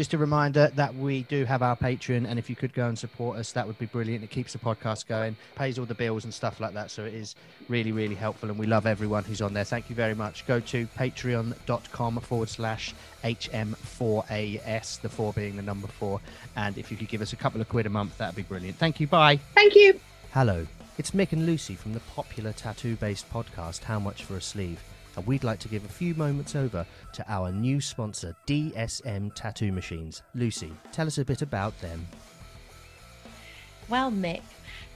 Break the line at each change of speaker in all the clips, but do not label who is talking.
just a reminder that we do have our Patreon, and if you could go and support us, that would be brilliant. It keeps the podcast going, pays all the bills and stuff like that. So it is really, really helpful, and we love everyone who's on there. Thank you very much. Go to patreon.com forward slash HM4AS, the four being the number four. And if you could give us a couple of quid a month, that'd be brilliant. Thank you. Bye.
Thank you.
Hello, it's Mick and Lucy from the popular tattoo based podcast How Much for a Sleeve. And we'd like to give a few moments over to our new sponsor, DSM Tattoo Machines. Lucy, tell us a bit about them.
Well, Mick,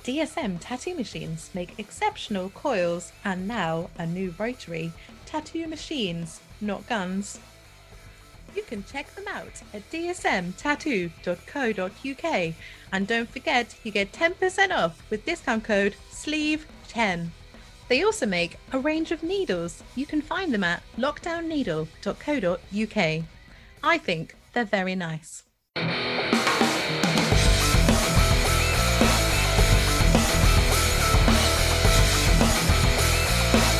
DSM tattoo machines make exceptional coils and now a new rotary. Tattoo machines, not guns. You can check them out at dsmtattoo.co.uk. And don't forget, you get 10% off with discount code SLEEVE10. They also make a range of needles. You can find them at lockdownneedle.co.uk. I think they're very nice.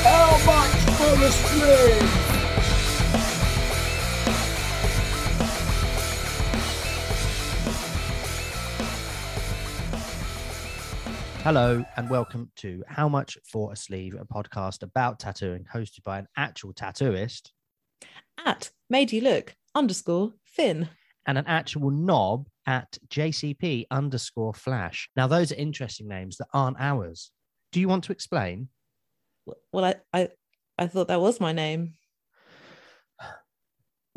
How much for string?
Hello, and welcome to How Much for a Sleeve, a podcast about tattooing hosted by an actual tattooist
At made you look underscore Finn.
and an actual knob at JCP underscore flash. Now, those are interesting names that aren't ours. Do you want to explain?
Well, I, I, I thought that was my name.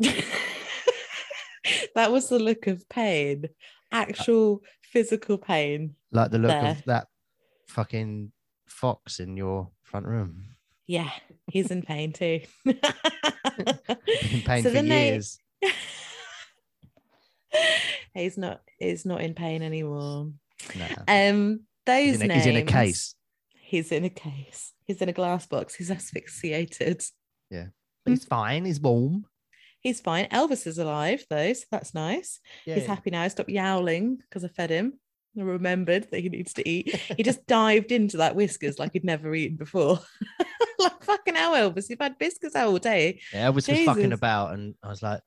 that was the look of pain, actual physical pain.
Like the look
There.
of that fucking fox in your front room.
Yeah, he's in pain too.
In pain
So
for
then they-
years.
he's not. He's not in pain anymore.
Nah.
Um, those
He's in, a,
names.
he's in a case.
He's in a case. He's in a glass box. He's asphyxiated.
But he's fine. He's warm.
He's fine. Elvis is alive though, so that's nice. He's
Yeah.
happy now. Stopped yowling because I fed him. Remembered that he needs to eat. He just dived into that whiskers like he'd never eaten before. like fucking hell, Elvis, you've had biscuits all day.
Yeah, Elvis was fucking about, and I was like,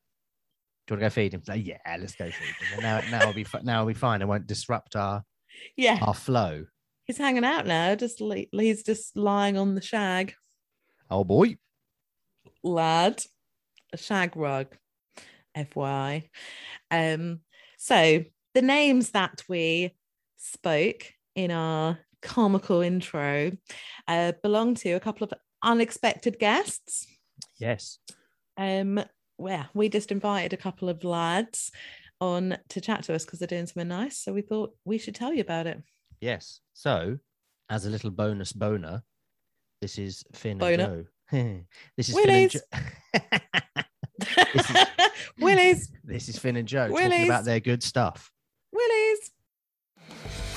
"Do you want to go feed him?" He's like, yeah, let's go feed him. And now, now I'll be now I'll be fine. I won't disrupt our
Yeah,
our flow.
he's hanging out now. Just he's just lying on the shag,
Oh boy,
lad, a shag rug, FYI. Um, so the names that we spoke in our comical intro uh, belong to a couple of unexpected guests.
yes,
Um, well, we just invited a couple of lads on to chat to us because they're doing something nice. So we thought we should tell you about it.
yes. So, as a little bonus boner, this is Finn
Boner.
and Joe. this is
Willies.
Finn and Jo- This is-
Willies,
this is Finn and Joe talking about their good stuff.
Willies.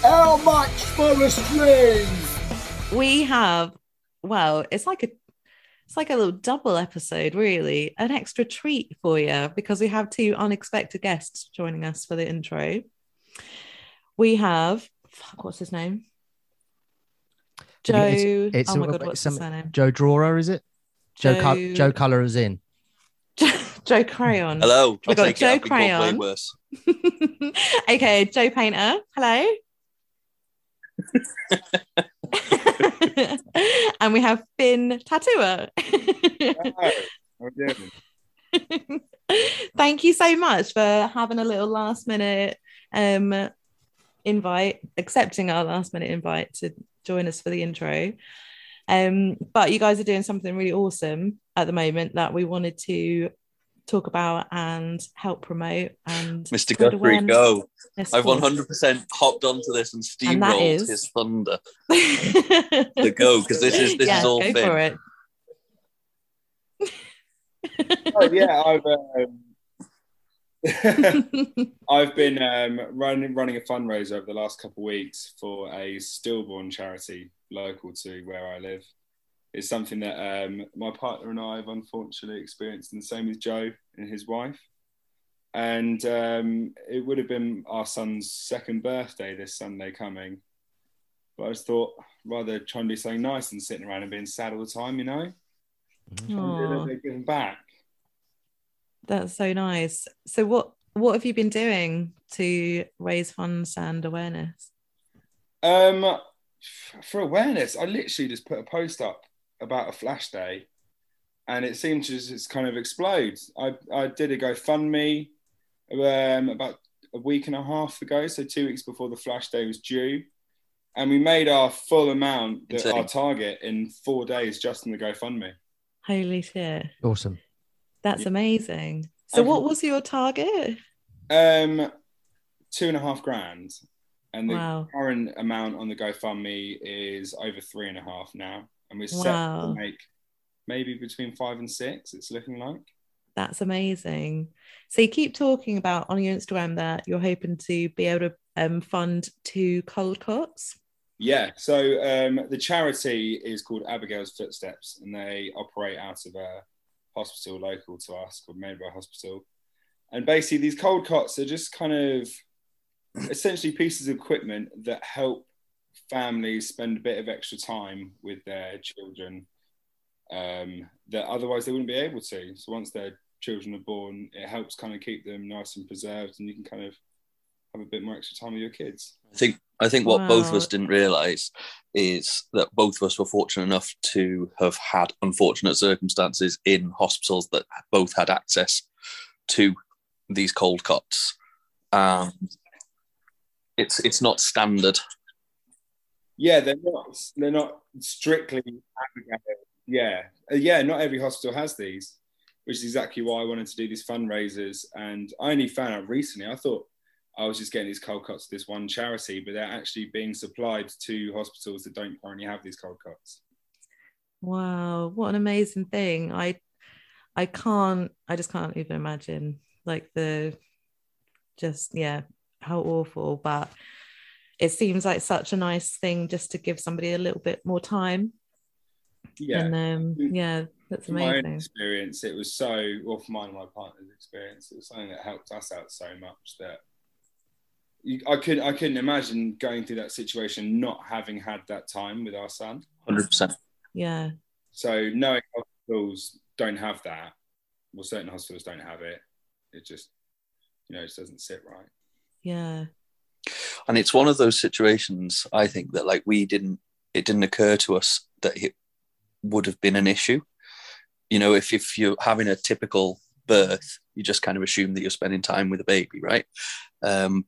How much for a string?
We have, well, it's like a it's like a little double episode, really, an extra treat for you because we have two unexpected guests joining us for the intro. We have, fuck, what's his name? Joe.
It's- it's
oh my
a-
god, what's
some-
his surname?
Joe Drawer, is it? Joe Col-
Joe-
Joe Color is in.
Joe Crayon.
Hello.
We
I'll
got Joe
it. I've been called way
Crayon.
worse.
okay, Joe Painter. Hello. and we have Finn Tattooer. Thank you so much for having a little last minute um invite, accepting our last minute invite to join us for the intro. Um, but you guys are doing something really awesome at the moment that we wanted to talk about and help promote and
Mr.
spread
Guthrie, go. I've 100% hopped onto this and
And
steamrolled
is-
his thunder the go because this is this
yeah,
is all
go
Finn.
for it.
Oh yeah, I've um, I've been um, running running a fundraiser over the last couple of weeks for a stillborn charity local to where I live. It's something that um, my partner and I have unfortunately experienced, and the same with Joe and his wife. And um, it would have been our son's second birthday this Sunday coming. But I just thought rather try and do something nice than sitting around and being sad all the time, you know. Try and do a little
Aw,
bit of giving back.
that's so nice. So what what have you been doing to raise funds and awareness?
Um, for awareness, I literally just put a post up about a flash day, and it seemed to just kind of explode. I I did a GoFundMe um, about a week and a half ago, so two weeks before the flash day was due, and we made our full amount, that, our target, in four days just in the GoFundMe.
Holy shit!
Awesome.
That's yeah. amazing. So, what was your target?
Um, two and a half grand, and the wow. current amount on the GoFundMe is over three and a half now, and we're set wow. to make maybe between five and six. It's looking like.
That's amazing. So you keep talking about on your Instagram that you're hoping to be able to um, fund two cold cots.
Yeah, so um, the charity is called Abigail's Footsteps, and they operate out of a hospital local to us called Maidborough Hospital. And basically, these cold cots are just kind of essentially pieces of equipment that help families spend a bit of extra time with their children um, that otherwise they wouldn't be able to. So once their children are born, it helps kind of keep them nice and preserved, and you can kind of have a bit more extra time with your kids.
I think I think what wow. both of us didn't realise is that both of us were fortunate enough to have had unfortunate circumstances in hospitals that both had access to these cold cots. Um, it's it's not standard.
Yeah, they're not. They're not strictly. Yeah, uh, yeah. Not every hospital has these, which is exactly why I wanted to do these fundraisers. And I only found out recently. I thought I was just getting these cold cuts to this one charity, but they're actually being supplied to hospitals that don't currently have these cold cuts.
Wow, what an amazing thing! I, I can't. I just can't even imagine like the, just yeah, how awful. But it seems like such a nice thing just to give somebody a little bit more time.
Yeah,
and um, yeah, that's amazing.
My own experience, it was so well for mine and my partner's experience. It was something that helped us out so much that I could I couldn't imagine going through that situation not having had that time with our son.
Hundred percent.
Yeah.
So knowing hospitals don't have that, well, certain hospitals don't have it. It just, you know, it just doesn't sit right.
Yeah.
And it's one of those situations I think that like we didn't it didn't occur to us that it would have been an issue. You know, if if you're having a typical birth, you just kind of assume that you're spending time with a baby, right? Um,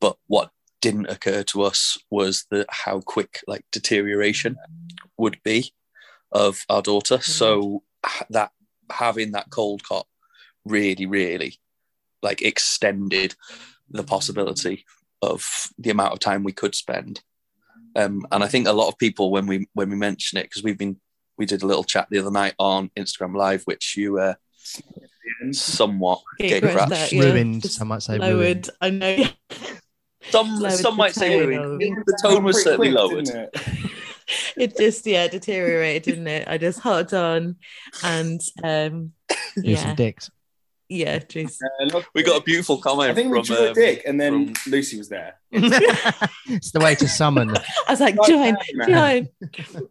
but what didn't occur to us was that how quick like deterioration would be of our daughter. Mm-hmm. So that having that cold cot really, really like extended the possibility of the amount of time we could spend. Um, and I think a lot of people when we when we mention it because we've been we did a little chat the other night on Instagram Live, which you uh, somewhat gave
that, yeah. ruined. Some might say lowered. Ruined.
I know.
Some some might say ruined. The tone was certainly quick, lowered.
It? it? just yeah deteriorated, didn't it? I just held on, and um, yeah.
some dicks.
Yeah, jeez.
Uh, we got a beautiful comment.
I think we drew um, a dick, and then from... Lucy was there.
it's the way to summon.
I was like, join, join.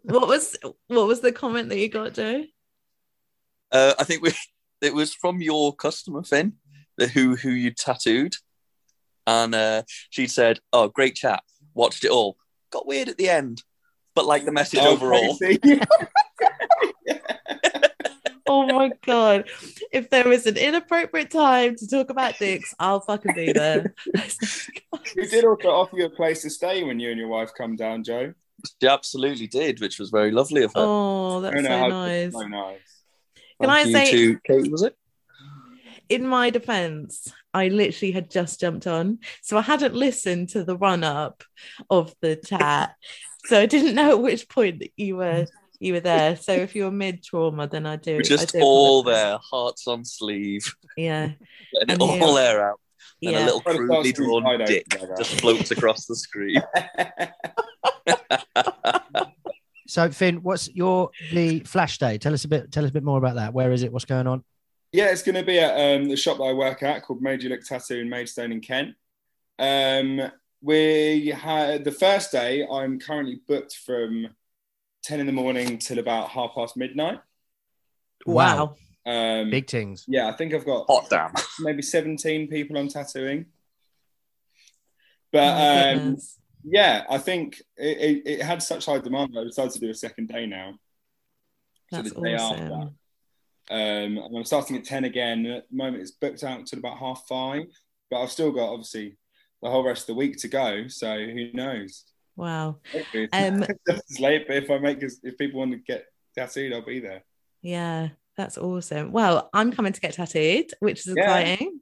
what was what was the comment that you got, Joe?
Uh, I think we it was from your customer, Finn, the who who you tattooed, and uh, she said, "Oh, great chat. Watched it all. Got weird at the end, but like the message oh, overall."
oh my god! If there is an inappropriate time to talk about dicks, I'll fucking be there.
we did also offer you a place to stay when you and your wife come down, Joe.
She absolutely did, which was very lovely of her.
Oh, that's so nice.
So nice.
Can Thank I say,
to Kate, was it?
In my defense, I literally had just jumped on. So I hadn't listened to the run up of the chat. so I didn't know at which point that you were you were there. So if you're mid trauma, then I do.
We're just
do
all there, hearts on sleeve.
Yeah.
and all air out. And yeah. a little crudely drawn dick just floats across the screen.
so Finn, what's your the flash day? Tell us a bit. Tell us a bit more about that. Where is it? What's going on?
Yeah, it's going to be at um, the shop that I work at called Made You Look Tattoo in Maidstone in Kent. Um, we had the first day. I'm currently booked from ten in the morning till about half past midnight.
Wow.
Um,
Big things.
yeah, I think I've got
Hot damn.
maybe 17 people I'm tattooing. But
my
um, yeah, I think it, it, it had such high demand that I decided to do a second day now. So
That's
the day
awesome.
after. Um, and I'm starting at 10 again. At the moment, it's booked out until about half five, but I've still got obviously the whole rest of the week to go. So who knows?
Wow. Um,
late, but if I make if people want to get tattooed, I'll be there.
Yeah, that's awesome. Well, I'm coming to get tattooed, which is
Yeah.
exciting.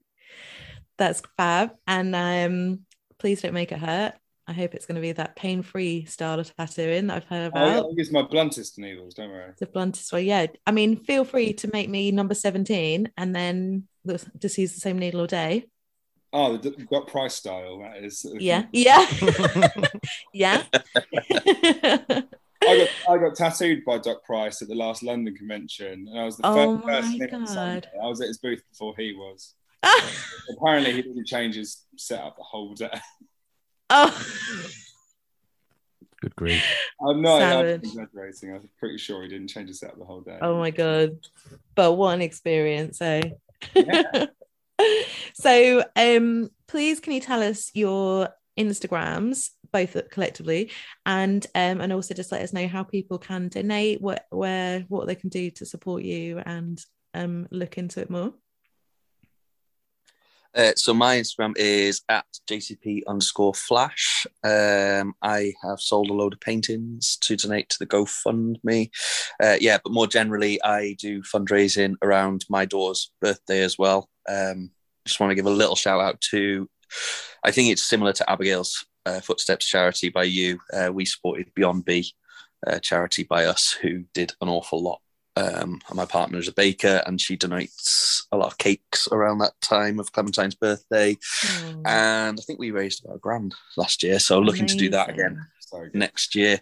That's fab. And um, please don't make it hurt. I hope it's going to be that pain-free style of tattooing that I've heard
I'll,
about.
I'll use my bluntest needles. Don't worry.
the bluntest one, Yeah. I mean, feel free to make me number 17 and then just use the same needle all day.
Oh, the the Doc Price style. That is.
Yeah. Yeah. yeah.
I got I got tattooed by Doc Price at the last London convention, and I was the
Oh
first person
my
in on
God.
Sunday. I was at his booth before he was. Apparently, he didn't change his setup the whole day.
oh.
Good grief.
I'm not I'm exaggerating. I'm pretty sure he didn't change his setup the whole day.
Oh my god. But what an experience, eh?
Yeah.
So um please can you tell us your Instagrams, both collectively, and um and also just let us know how people can donate, what where what they can do to support you and um look into it more.
Uh, so my Instagram is at JCP underscore flash. Um, I have sold a load of paintings to donate to the GoFundMe. Uh, yeah, but more generally, I do fundraising around my daughter's birthday as well. Um, just want to give a little shout out to, I think it's similar to Abigail's uh, Footsteps charity by you. Uh, we supported Beyond Bea, uh, charity by us, who did an awful lot um, and my partner is a baker and she donates a lot of cakes around that time of Clementine's birthday.
Oh,
And I think we raised about a grand last year. So looking to do that again
So good.
next year.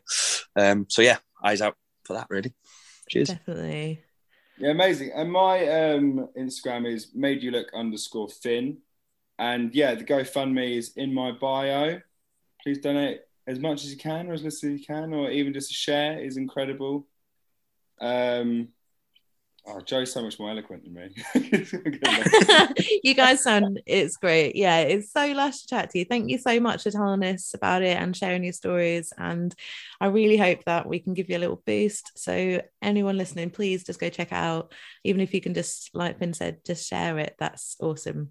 Um, so yeah, eyes out for that really. Cheers.
Definitely.
Yeah, amazing. And my um, Instagram is made you look underscore Finn. And yeah, the GoFundMe is in my bio. Please donate as much as you can, or as little as you can, or even just a share is incredible. Um, oh, Joe's so much more eloquent than me.
you guys sound it's great. Yeah it's so lush to chat to you. Thank you so much for telling us about it and sharing your stories. And i really hope that we can give you a little boost. So anyone listening please just go check it out. Even if you can just like Finn said just share it. That's awesome.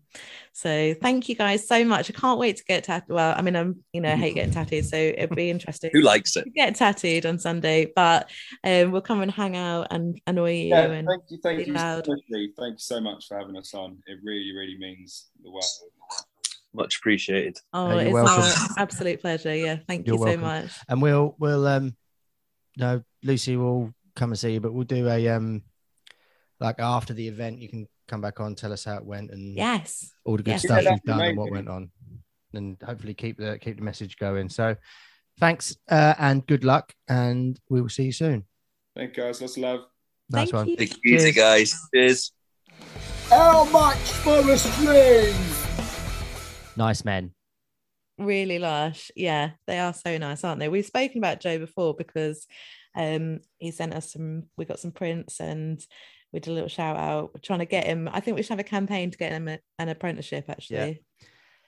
So thank you guys so much. I can't wait to get tattooed well i mean i'm you know i hate getting tattooed so it'd be interesting
Who likes it?
get tattooed on sunday. But um we'll come and hang out and annoy you
yeah,
and
thank you, thank you,
loud.
seriously. thank you so much for having us on. It really, really means the world.
Much appreciated.
Oh, it's
welcome.
our absolute pleasure. Yeah, thank
You're
you so
welcome.
much.
And we'll we'll um no Lucy will come and see you, but we'll do a um like after the event you can come back on, tell us how it went and
Yes.
all the good
Yes.
stuff
Yeah,
you've
that'd be
done and what went on. And hopefully keep the keep the message going. So thanks uh, and good luck and we will see you soon.
Thank you guys. Lots of love.
Nice
Thank
one.
you.
Take it easy,
Cheers.
guys. Cheers.
How much for a string?
Nice men.
Really lush. Yeah, they are so nice, aren't they? We've spoken about Joe before because um he sent us some we got some prints and we did a little shout out. We're trying to get him. I think we should have a campaign to get him a, an apprenticeship actually.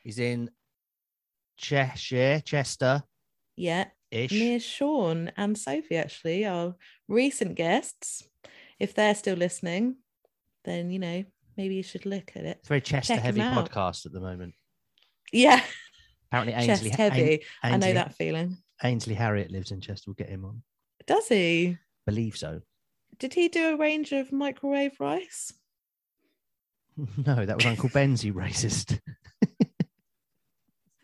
He's in Cheshire, Chester
Yeah.
ish.
Near Sean and Sophie, actually, our recent guests. If they're still listening, then you know, maybe you should look at it.
It's a very Chester heavy podcast at the moment.
Yeah,
Apparently
chest
Ainsley,
heavy. I know that feeling.
Ainsley Harriott lives in Chester. We'll get him on.
Does he?
Believe so.
Did he do a range of microwave rice?
No, that was Uncle Ben's, you racist.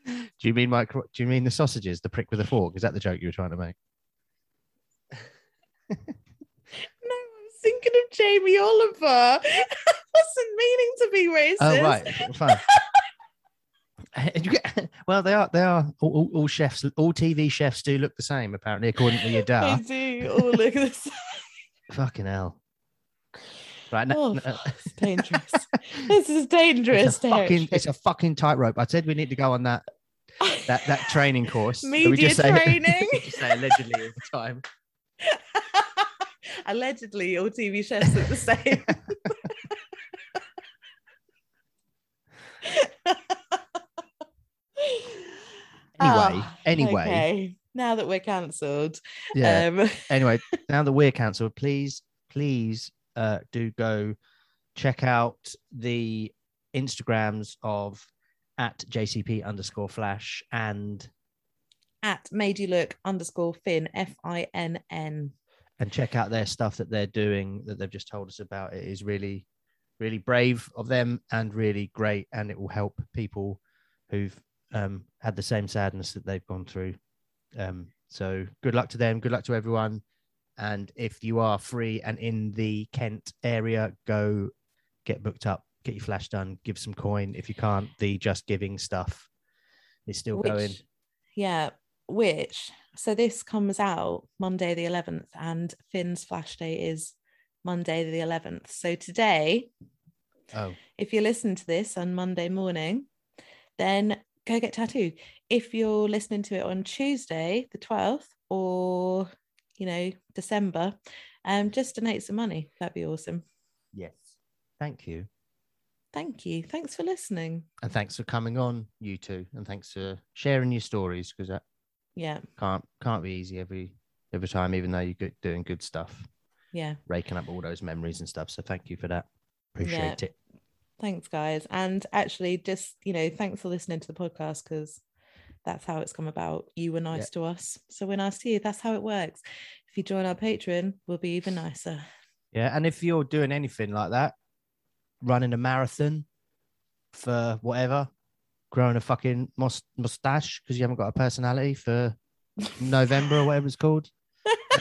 do you mean micro? Do you mean the sausages, the prick with a fork? Is that the joke you were trying to make?
No, thinking of Jamie Oliver. I wasn't meaning to be racist.
Oh right, fine. And you get, well, they are. They are. All, all, all chefs, all TV chefs do look the same, apparently, according to your dad.
They do all look the same.
Fucking hell. Right now,
Oh, it's dangerous. This is dangerous.
it's a fucking, it's a fucking tightrope. I said we need to go on that that that training course. Can we
Media
just say-
training.
just say allegedly all the time.
Allegedly, all TV chefs are the same. anyway, oh,
anyway.
Okay. Now that we're cancelled.
Yeah.
Um...
anyway, now that we're cancelled, please, please uh, do go check out the Instagrams of at JCP underscore flash and
at made you look underscore Finn F I N N
and check out their stuff that they're doing that they've just told us about. It is really, really brave of them and really great, and it will help people who've um, had the same sadness that they've gone through. Um, so good luck to them. Good luck to everyone. And if you are free and in the Kent area, go get booked up, get your flash done, give some coin. If you can't, the just giving stuff is still going.
Yeah, which so this comes out Monday the 11th, and Finn's flash day is Monday the 11th. So today,
Oh,
if you're listening to this on Monday morning, then go get tattooed. If you're listening to it on Tuesday, the 12th, or you know, December, um, just donate some money. That'd be awesome.
yes. Thank you.
Thank you. Thanks for listening.
And thanks for coming on, you two. And thanks for sharing your stories because
Yeah,
can't can't be easy every every time, even though you're doing good stuff,
yeah.
raking up all those memories and stuff. So thank you for that. Appreciate it.
Thanks, guys. And actually, just, you know, thanks for listening to the podcast because that's how it's come about. You were nice to us. So we're nice to you. That's how it works. If you join our Patreon, we'll be even nicer.
Yeah. And if you're doing anything like that, running a marathon for whatever, growing a fucking mustache because you haven't got a personality for November or whatever it's called,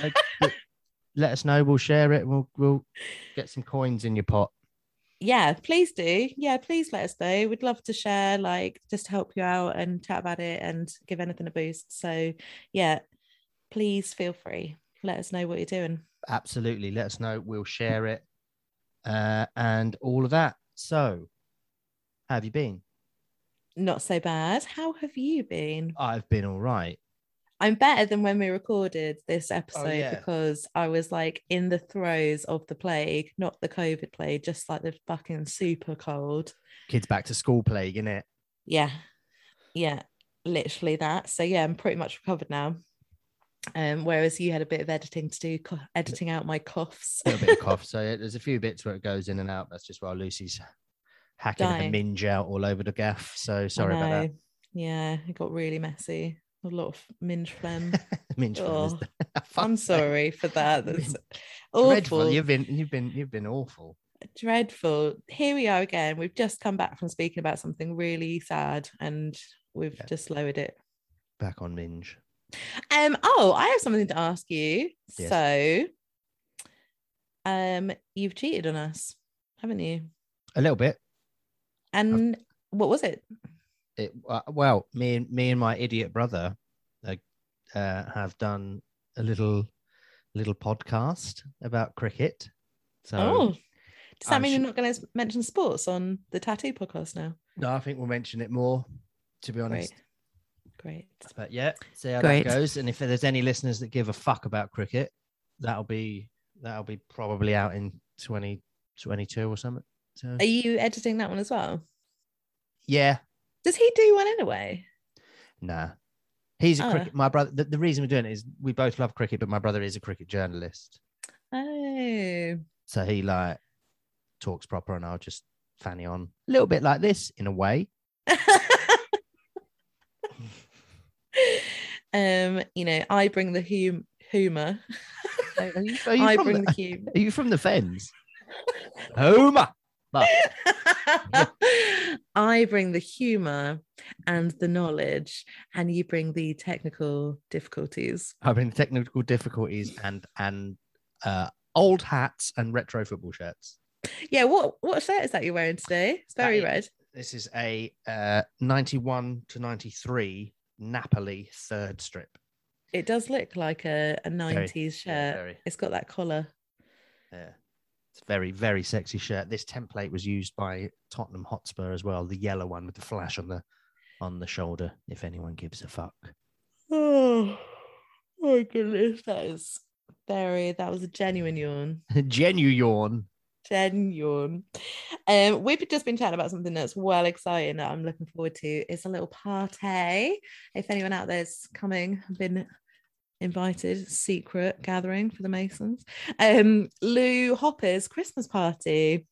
let us know. We'll share it. We'll we'll get some coins in your pot.
Yeah, please do. Yeah, please let us know. We'd love to share, like, just to help you out and chat about it and give anything a boost. So, yeah, please feel free. Let us know what you're doing.
absolutely let us know we'll share it uh, and all of that so how have you been
Not so bad. How have you been?
i've been all right
I'm better than when we recorded this episode
yeah.
because I was like in the throes of the plague, not the COVID plague, just like the fucking super cold.
kids back to school plague innit?
Yeah. Yeah. Literally that. So yeah, I'm pretty much recovered now. Um, whereas you had a bit of editing to do, co- editing out my coughs.
a bit of cough so yeah, there's a few bits where it goes in and out that's just while lucy's hacking
Dying.
minge out all over the gaff so sorry about
that. Yeah, it got really messy. A lot of minge phlegm.
minge
Oh,
Fuck's
I'm sorry for that. That's
dreadful
awful.
you've been you've been you've been awful
dreadful. Here we are again. We've just come back from speaking about something really sad and we've
Yeah.
just lowered it.
back on minge
Um, oh, I have something to ask you.
Yes.
So um you've cheated on us, haven't you?
a little bit
And what was it?
it uh, well me and me and my idiot brother uh, uh, have done a little little podcast about cricket so
oh, does that
I'm
mean
su-
you're not going to mention sports on the tattoo podcast now?
no i think we'll mention it more to be honest
Great. Great.
but yeah see how
Great.
that goes and if there's any listeners that give a fuck about cricket that'll be that'll be probably out in 2022 or something so
Are you editing that one as well?
yeah
Does he do one anyway?
nah he's a
Oh.
cricket my brother the, the reason we're doing it is we both love cricket but my brother is a cricket journalist
Oh.
So he like talks proper, and I'll just fanny on a little bit like this in a way.
um, you know, I bring the hum- humor.
Are you, are you
I
from
bring
the,
the humor.
are you from the Fens? Homer. But
I bring the humor and the knowledge, and you bring the technical difficulties.
I bring technical difficulties and and uh, old hats and retro football shirts.
Yeah, what what shirt is that you're wearing today? It's very
That
red.
This is a uh, 91 to 93 Napoli third strip.
It does look like a, a 90s
yeah,
shirt.
very.
It's got that collar.
Yeah. It's very, very sexy shirt. This template was used by Tottenham Hotspur as well, the yellow one with the flash on the on the shoulder, if anyone gives a fuck.
Oh my goodness, that is very that was a genuine yawn.
genuine yawn.
Genuine. Um, we've just been chatting about something that's well exciting that I'm looking forward to. It's a little party. If anyone out there's coming, been invited, secret gathering for the Masons. Um, Lou Hopper's Christmas party.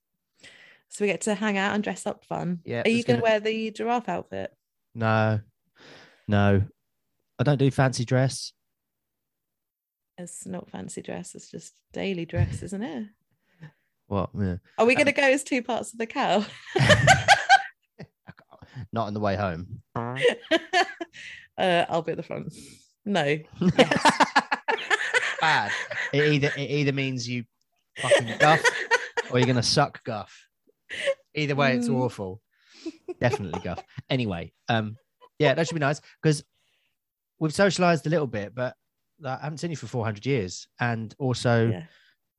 So we get to hang out and dress up fun.
Yeah,
Are you going to
gonna-
wear the giraffe outfit?
No, no, I don't do fancy dress.
It's not fancy dress. It's just daily dress, isn't it?
What? Yeah.
Are we
Um,
going to go as two parts of the cow?
Not on the way home.
uh, I'll be at the front. No.
Bad. It either it either means you fucking guff or you're gonna suck guff. Either way, it's
Mm.
awful. Definitely guff. Anyway, um, yeah, that should be nice because we've socialized a little bit, but I haven't seen you for 400 years, and also
Yeah.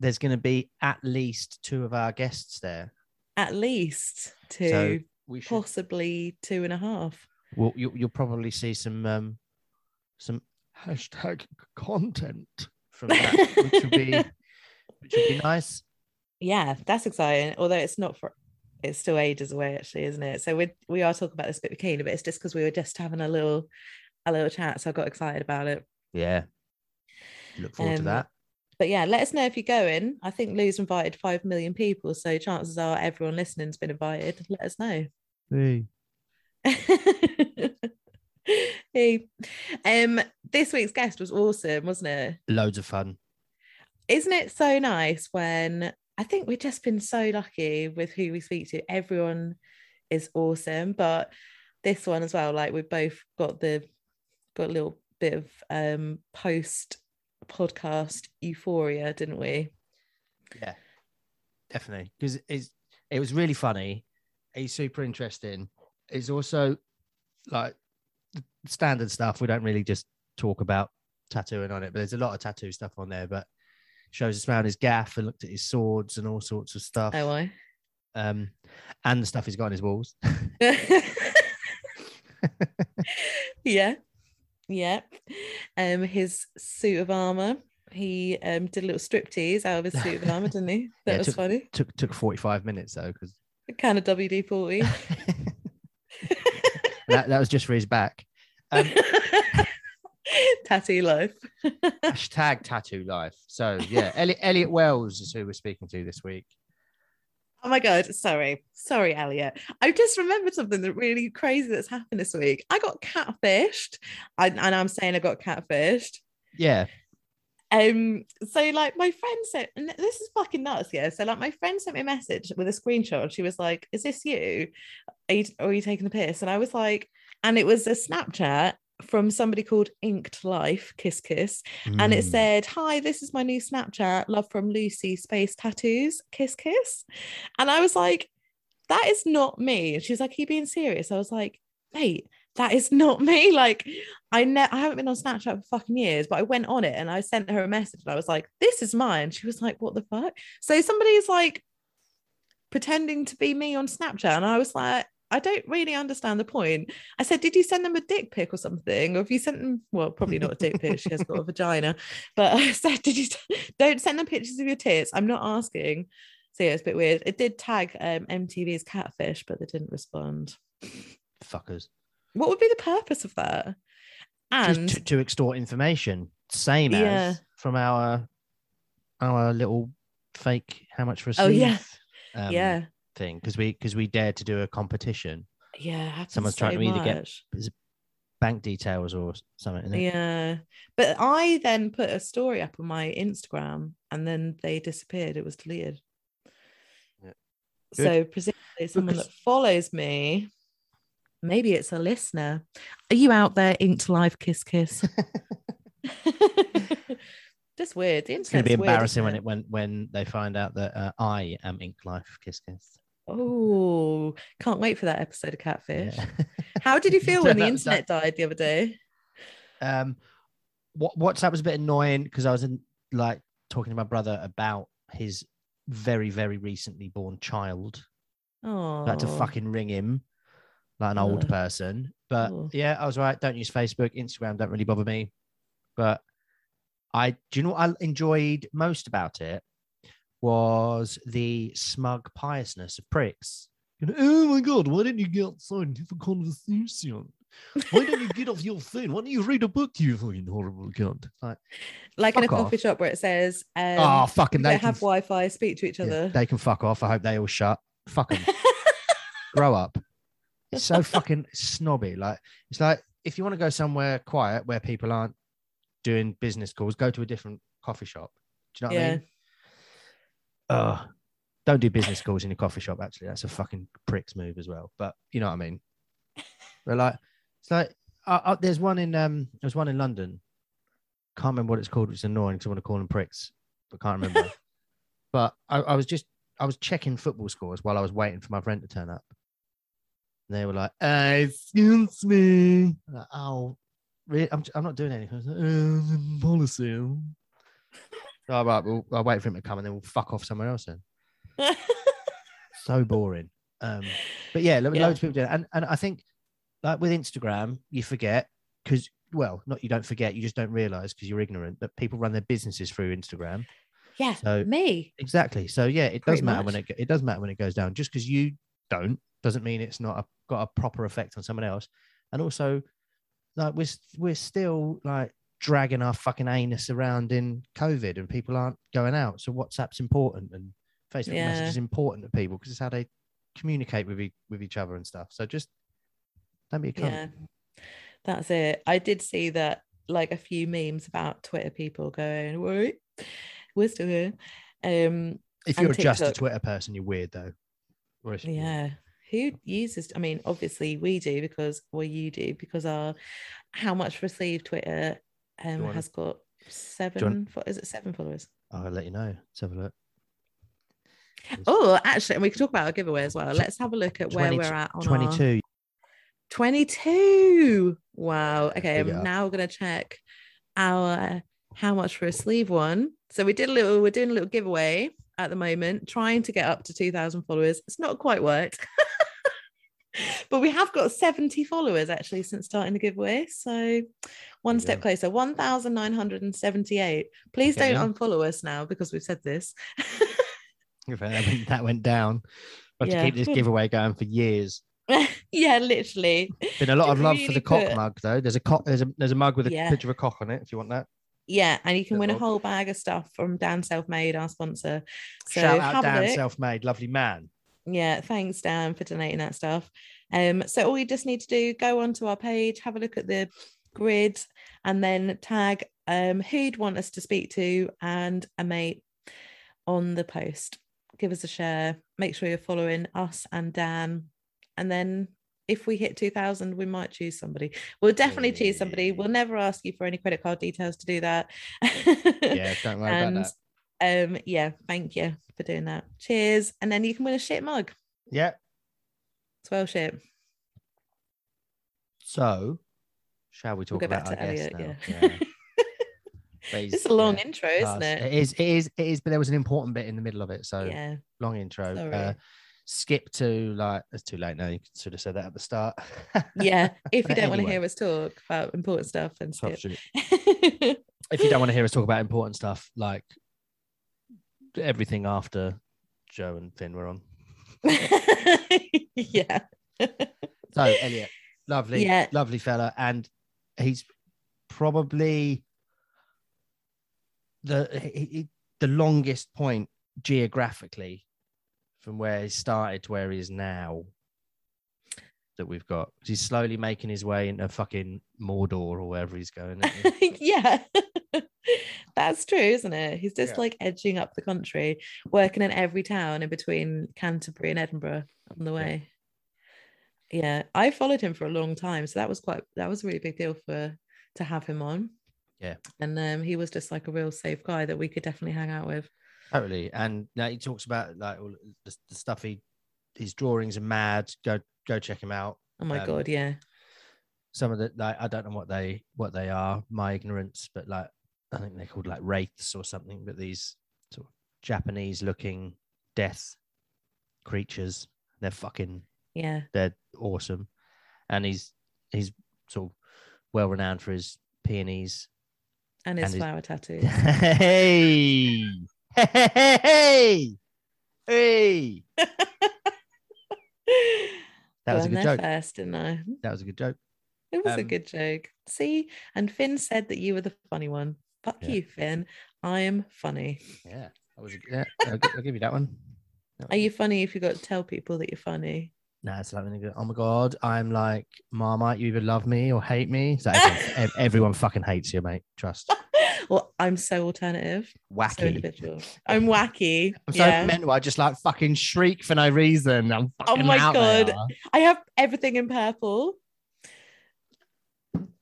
there's going to be at least two of our guests there.
At least two,
So we should.
possibly two and a half.
Well, you, you'll probably see some um, some hashtag content from that, which would be which would be nice.
Yeah, that's exciting. Although it's not for it's still ages away actually, isn't it? So we we are talking about this a bit with Keena, but it's just because we were just having a little a little chat. So I got excited about it.
Yeah. Look forward to
Um,
that.
But yeah, let us know if you're going. I think Lou's invited five million people, so chances are everyone listening's been invited. Let us know. hey. Um, this week's guest was awesome, wasn't it?
Loads of fun.
Isn't it so nice when I think we've just been so lucky with who we speak to? Everyone is awesome, but this one as well, like we've both got the got a little bit of um post podcast euphoria, didn't we?
Yeah, definitely. Because it's it was really funny. He's super interesting. It's also like standard stuff. We don't really just talk about tattooing on it, but there's a lot of tattoo stuff on there. But shows us around his gaff and looked at his swords and all sorts of stuff.
Oh, I.
Um, and the stuff he's got on his walls.
yeah yeah um his suit of armor he um did a little striptease out of his suit of armor didn't he that
Yeah,
was
took-
funny
took took 45 minutes though, because
kind of wd-40
that, that was just for his back. Um,
tattoo life
hashtag tattoo life. So yeah, Elliot, Elliot Wells is who we're speaking to this week.
oh my god sorry sorry elliot i just remembered something that really crazy that's happened this week i got catfished I, and i'm saying i got catfished
Yeah,
Um, so like my friend sent, and this is fucking nuts, yeah. So like my friend sent me a message with a screenshot. She was like, "Is this you? Are you, are you taking the piss?" And I was like, and it was a Snapchat from somebody called Inked Life Kiss Kiss, and it
Mm.
said, "Hi, this is my new Snapchat. Love from Lucy. Space tattoos. Kiss Kiss." And I was like, "That is not me." And she was like, "Are you being serious?" I was like, "Mate." That is not me. Like, I ne- I haven't been on Snapchat for fucking years, but I went on it and I sent her a message and I was like, "This is mine." She was like, "What the fuck?" So somebody's like pretending to be me on Snapchat, and I was like, "I don't really understand the point." I said, "Did you send them a dick pic or something, or have you sent them? Well, probably not a dick pic. She has got a vagina, but I said, "Did you? Don't send them pictures of your tits." I'm not asking. So yeah, it's a bit weird. It did tag um, MTV's Catfish, but they didn't respond.
fuckers.
What would be the purpose of that?
Just
And
to, to extort information, same as from our our little fake how much for a
Oh, yeah.
um,
yeah,
thing because we because we dared to do a competition.
yeah,
Someone's
so
trying to either get- Bank details or something.
Yeah. But I then put a story up on my Instagram and then they disappeared. It was deleted.
Yeah.
So presumably someone
Because-
that follows me, maybe it's a listener. Are you out there, inked live kiss kiss? Just weird. The
It's going to be
internet's weird,
embarrassing when it when when they find out that uh, I am Ink Life Kiss Kiss.
Oh, can't wait for that episode of Catfish.
Yeah.
How did you feel when the internet died the other day?
um what WhatsApp was a bit annoying because I was in like talking to my brother about his very very recently born child.
Oh,
I had to fucking ring him like an old person. But yeah, I was right. Don't use Facebook, Instagram don't really bother me. But I do you know what I enjoyed most about it was the smug piousness of pricks. You know, oh my god, why didn't you get outside and have a conversation? Why don't you get off your phone? Why don't you read a book, you fucking horrible cunt? Like,
Like in a
Fuck
coffee shop where it says, um,
oh, fucking
we
they can,
have Wi-Fi, speak to each
yeah,
other.
they can fuck off. I hope they all shut. Fuck them. Grow up. It's so fucking snobby. Like, it's like if you want to go somewhere quiet where people aren't doing business calls, go to a different coffee shop. Do you know what I mean? Oh, don't do business calls in a coffee shop. Actually, that's a fucking prick's move as well. But you know what I mean. But like, it's like uh, uh, there's one in um, there's one in London. Can't remember what it's called, which is annoying because I want to call them pricks, but can't remember. but I, I was just I was checking football scores while I was waiting for my friend to turn up. And they were like, uh, "Excuse me." I'm like, oh, really? I'm, I'm not doing anything. I was like, uh, policy. All right, we'll, I'll wait for him to come and then we'll fuck off somewhere else then. So boring. Um, but yeah, lo-
Yeah.
loads of people do it. And, and I think like with Instagram, you forget because, well, not you don't forget, you just don't realize because you're ignorant that people run their businesses through Instagram.
yeah,
So
me.
exactly. So yeah, it does matter
much.
when it, it does matter when it goes down. Just because you don't doesn't mean it's not a, got a proper effect on someone else. And also, like we're we're still like dragging our fucking anus around in COVID, and people aren't going out. So WhatsApp's important, and Facebook
Yeah.
message is important to people because it's how they communicate with e- with each other and stuff. So just don't be a cunt.
Yeah, that's it. I did see that, like a few memes about Twitter people going, "Wait, we're still here." Um,
If you're just a Twitter person, you're weird though.
Yeah. Who uses? I mean, obviously we do because, well, you do because our how much received Twitter um
wanna-
has got seven. fo- Is it seven followers?
I'll let you know. Let's have a look.
Oh, actually, and we can talk about our giveaway as well. Let's have a look at where we're at on our
22.
22. Wow. Okay, I'm now going to check our how much for a sleeve one. So we did a little, we're doing a little giveaway at the moment, trying to get up to 2,000 followers. It's not quite worked. but we have got 70 followers actually since starting the giveaway. So one step closer, 1,978. Please
Okay,
don't unfollow us now because we've said this.
That went, that went down. We'll have
Yeah.
to keep this giveaway going for years.
yeah, literally.
Been a lot of
we
love for
really
the cock
put-
mug though. There's a cock. There's a there's a mug with a
Yeah.
picture of a cock on it. If you want that.
Yeah, and you can win a whole bag of stuff from Dan Selfmade, our sponsor. So
Shout out Dan,
look.
self-made, lovely man.
Yeah, thanks, Dan, for donating that stuff. Um, so all you just need to do, go onto our page, have a look at the grid, and then tag um who you'd want us to speak to and a mate on the post. Give us a share. Make sure you're following us and Dan. And then if we hit 2000, we might choose somebody. We'll definitely choose somebody. We'll never ask you for any credit card details to do that.
Yeah, don't worry
and
about that.
Um yeah thank you for doing that cheers and then you can win a shit mug
Yeah.
as well shit
So, shall we talk
back
about our guest now?
yeah.
Please,
it's a long
yeah,
intro isn't it
It is. It is. It is. But there was an important bit in the middle of it. So
yeah
long intro. Uh, skip to like. It's too late now. You could sort of said that at the start.
yeah if you don't want to hear us talk about important stuff then skip
if you don't want to hear us talk about important stuff like everything after Joe and Finn were on.
yeah
So Elliot, lovely,
Yeah.
lovely fella, and he's probably the he, he- the longest point geographically from where he started to where he is now that we've got. He's slowly making his way into fucking Mordor or wherever he's going. he?
yeah that's true isn't it he's just
Yeah.
like edging up the country working in every town in between canterbury and edinburgh on the way yeah i followed him for a long time so that was quite that was a really big deal for to have him on
Yeah.
and um he was just like a real safe guy that we could definitely hang out with
Totally. And now he talks about like all the, the stuff he his drawings are mad. Go go check him out.
oh my
Um,
god yeah
Some of the like I don't know what they what they are, my ignorance, but like I think they're called like wraiths or something, but these sort of Japanese looking death creatures. They're fucking
yeah
they're awesome. And he's he's sort of well renowned for his peonies.
and his
and his-
flower tattoos
hey, Hey, hey. hey. That was a good joke.
First, didn't I?
That was a good joke.
It was a
Um,
good joke. See, and Finn said that you were the funny one. Fuck
Yeah.
you, Finn. I am funny.
Yeah, that was. A, yeah, I'll, I'll give you that one. That
Are
was-
you funny if you got to tell people that you're funny?
Nah, it's like when they go, oh my god, I'm like Marmite. You either love me or hate me. Like everyone, everyone fucking hates you, mate. Trust.
well, I'm so alternative, so
Wacky.
individual. I'm wacky.
I'm so
yeah.
mental. I just like fucking shriek for no reason. I'm
Oh my God.
there.
I have everything in purple.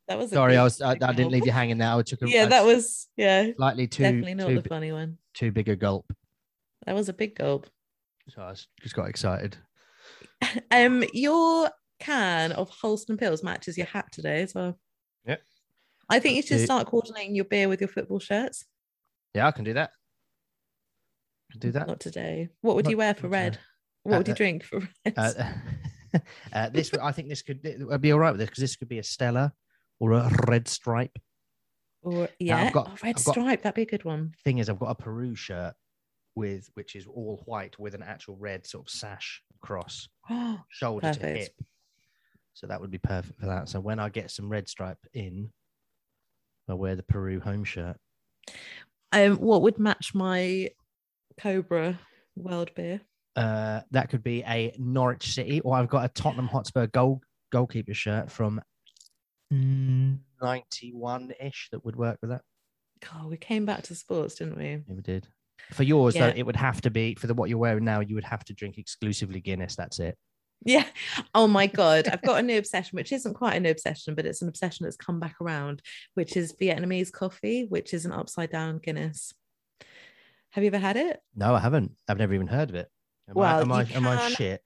That was
Sorry, I was. I, I didn't leave you hanging there. I took a
Yeah, that was yeah,
slightly too
definitely not
too,
the funny one.
too big a gulp.
That was a big gulp.
So I just got excited.
Um, your can of Holsten Pils matches your hat today as well.
Yeah.
I think you should start coordinating your beer with your football shirts.
Yeah, I can do that. Can do that.
Not today. What would
Not-
you wear for red? What
Uh,
would you
uh,
drink for red?
Uh, uh, this, I think, this could I'd be all right with this because this could be a Stella or a Red Stripe.
or yeah,
got-
oh, red
I've got-
stripe. That'd be a good one.
Thing is, I've got a Peru shirt with which is all white with an actual red sort of sash across
Oh,
shoulder to hip. So that would be perfect for that. So when I get some red stripe in, I'll wear the Peru home shirt.
um, what would match my Cobra World beer?
Uh, that could be a Norwich City, or I've got a Tottenham Hotspur goal goalkeeper shirt from ninety-one ish that would work with that.
God, we came back to sports, didn't we?
Yeah, we did. For yours,
Yeah.
though, it would have to be for the what you're wearing now. You would have to drink exclusively Guinness. That's it.
Yeah. Oh my God. I've got a new obsession, which isn't quite a new obsession, but it's an obsession that's come back around, which is Vietnamese coffee, which is an upside down Guinness. Have you ever had it?
No, I haven't. I've never even heard of it. Am
Well,
I, am, I,
you
am I shit?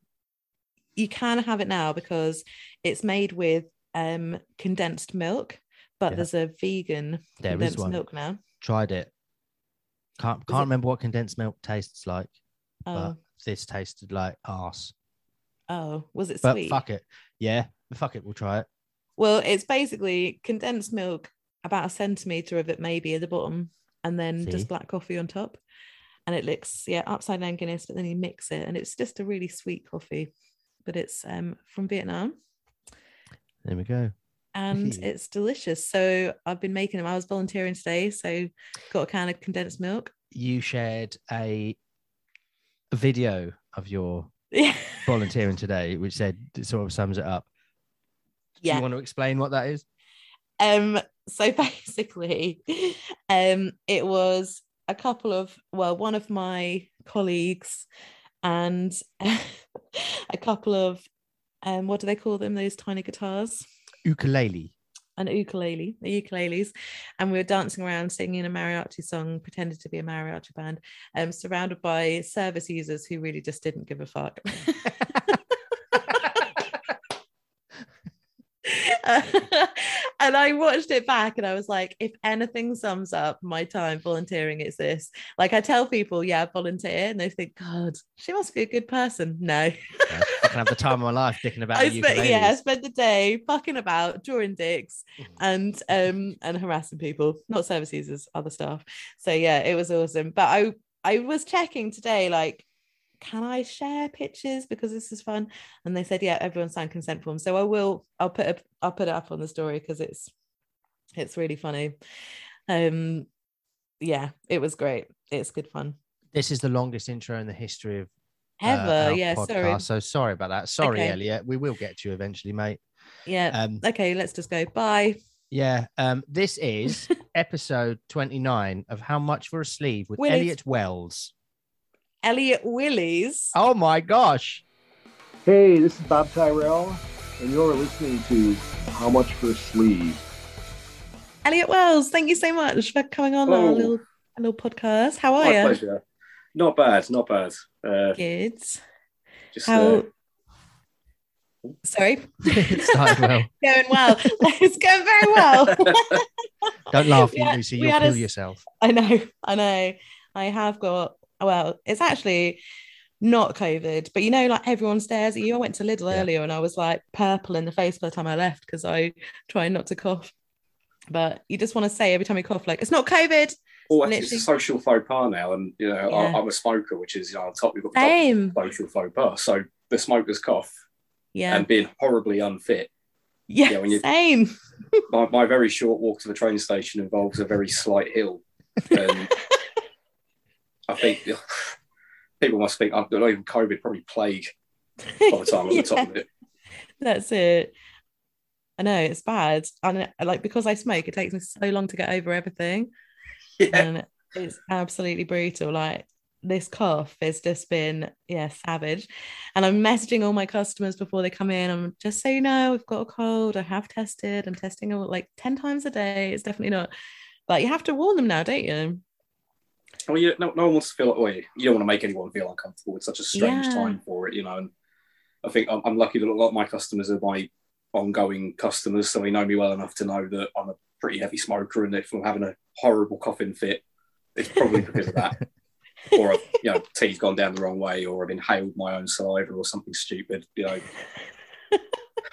You can have it now because it's made with um, condensed milk, but
Yeah.
there's a vegan
There is
condensed
one.
milk now.
Tried it. Can't can't remember what condensed milk tastes like,
Oh,
but this tasted like arse.
oh, was it
But
sweet?
fuck it. Yeah, fuck it. We'll try it.
Well, it's basically condensed milk, about a centimeter of it maybe at the bottom, and then
See?
just black coffee on top. And it looks, yeah, upside down Guinness, but then you mix it, and it's just a really sweet coffee. But it's um, from Vietnam
There we go.
and it's delicious. So I've been making them. I was volunteering today, so got a can of condensed milk.
You shared a, video of your
Yeah.
volunteering today, which said it sort of sums it up. Do
yeah.
you want to explain what that is?
Um, so basically, um, it was a couple of well, one of my colleagues and a couple of um, what do they call them? Those tiny guitars,
Ukulele.
an ukulele, the ukuleles, and we were dancing around singing a mariachi song, pretended to be a mariachi band, um, surrounded by service users who really just didn't give a fuck. and I watched it back and I was like, if anything sums up my time volunteering, it's this. Like I tell people, yeah, I volunteer, and they think, God, she must be a good person. No.
Yeah, I can have the time of my life dicking about
I spent yeah, I spent the day fucking about, drawing dicks
Mhm.
and um and harassing people, not service users, other staff. So yeah, it was awesome. But I I was checking today, like, can I share pictures because this is fun? And they said, yeah, everyone signed consent forms. So I will. I'll put it. I'll put it up on the story because it's it's really funny. Um, yeah, it was great. It's good fun.
This is the longest intro in the history of uh,
Ever,
our
yeah.
podcast,
Sorry.
So sorry about that. Sorry,
Okay.
Elliot. We will get to you eventually, mate.
Yeah.
Um,
okay, let's just go. Bye.
yeah. Um, this is episode 29 of How Much for a Sleeve with
Willis.
Elliot Wells.
Elliot Willies.
Oh my gosh.
Hey, this is Bob Tyrrell, and you're listening to How Much for a Sleeve.
Elliot Wells, thank you so much for coming on our little our little podcast. How are you?
My
you?
pleasure. Not bad, not bad. Uh,
Good.
just
How?
uh,
Sorry,
it started well.
going well. it's going very well.
Don't laugh, you
Yeah,
Lucy. You'll
had a
kill yourself.
I know, I know. I have got. Well, it's actually not COVID, but you know, like everyone stares at you. I went to Lidl
Yeah.
earlier and I was like purple in the face by the time I left because I try not to cough. But you just want to say every time you cough, like it's not COVID, oh,
Well, it's a social faux pas now, and you know, I,
Yeah.
I'm a smoker, which is you know, on top we've got the
Same.
top social faux pas. So the smoker's cough
Yeah.
and being horribly unfit.
yeah.
yeah, when you-
Same.
My, my very short walk to the train station involves a very slight hill, and I think people must think I'm not even COVID, probably plague by the time
Yeah,
at the top of it.
That's it. I know it's bad. And like because I smoke, it takes me so long to get over everything.
Yeah.
and it's absolutely brutal. Like this cough has just been yeah savage, and I'm messaging all my customers before they come in. I'm just so you know, I've got a cold. I have tested. I'm testing like ten times a day. It's definitely not. But you have to warn them now, don't you?
Well, you, no, no one wants to feel like, well, you don't want to make anyone feel uncomfortable. It's such a strange
Yeah.
time for it, you know. And I think I'm, I'm lucky that a lot of my customers are my ongoing customers, so they know me well enough to know that I'm a pretty heavy smoker, and if I'm having a horrible coughing fit, it's probably because of that. or I've, you know, tea's gone down the wrong way, or I've inhaled my own saliva, or something stupid, you know,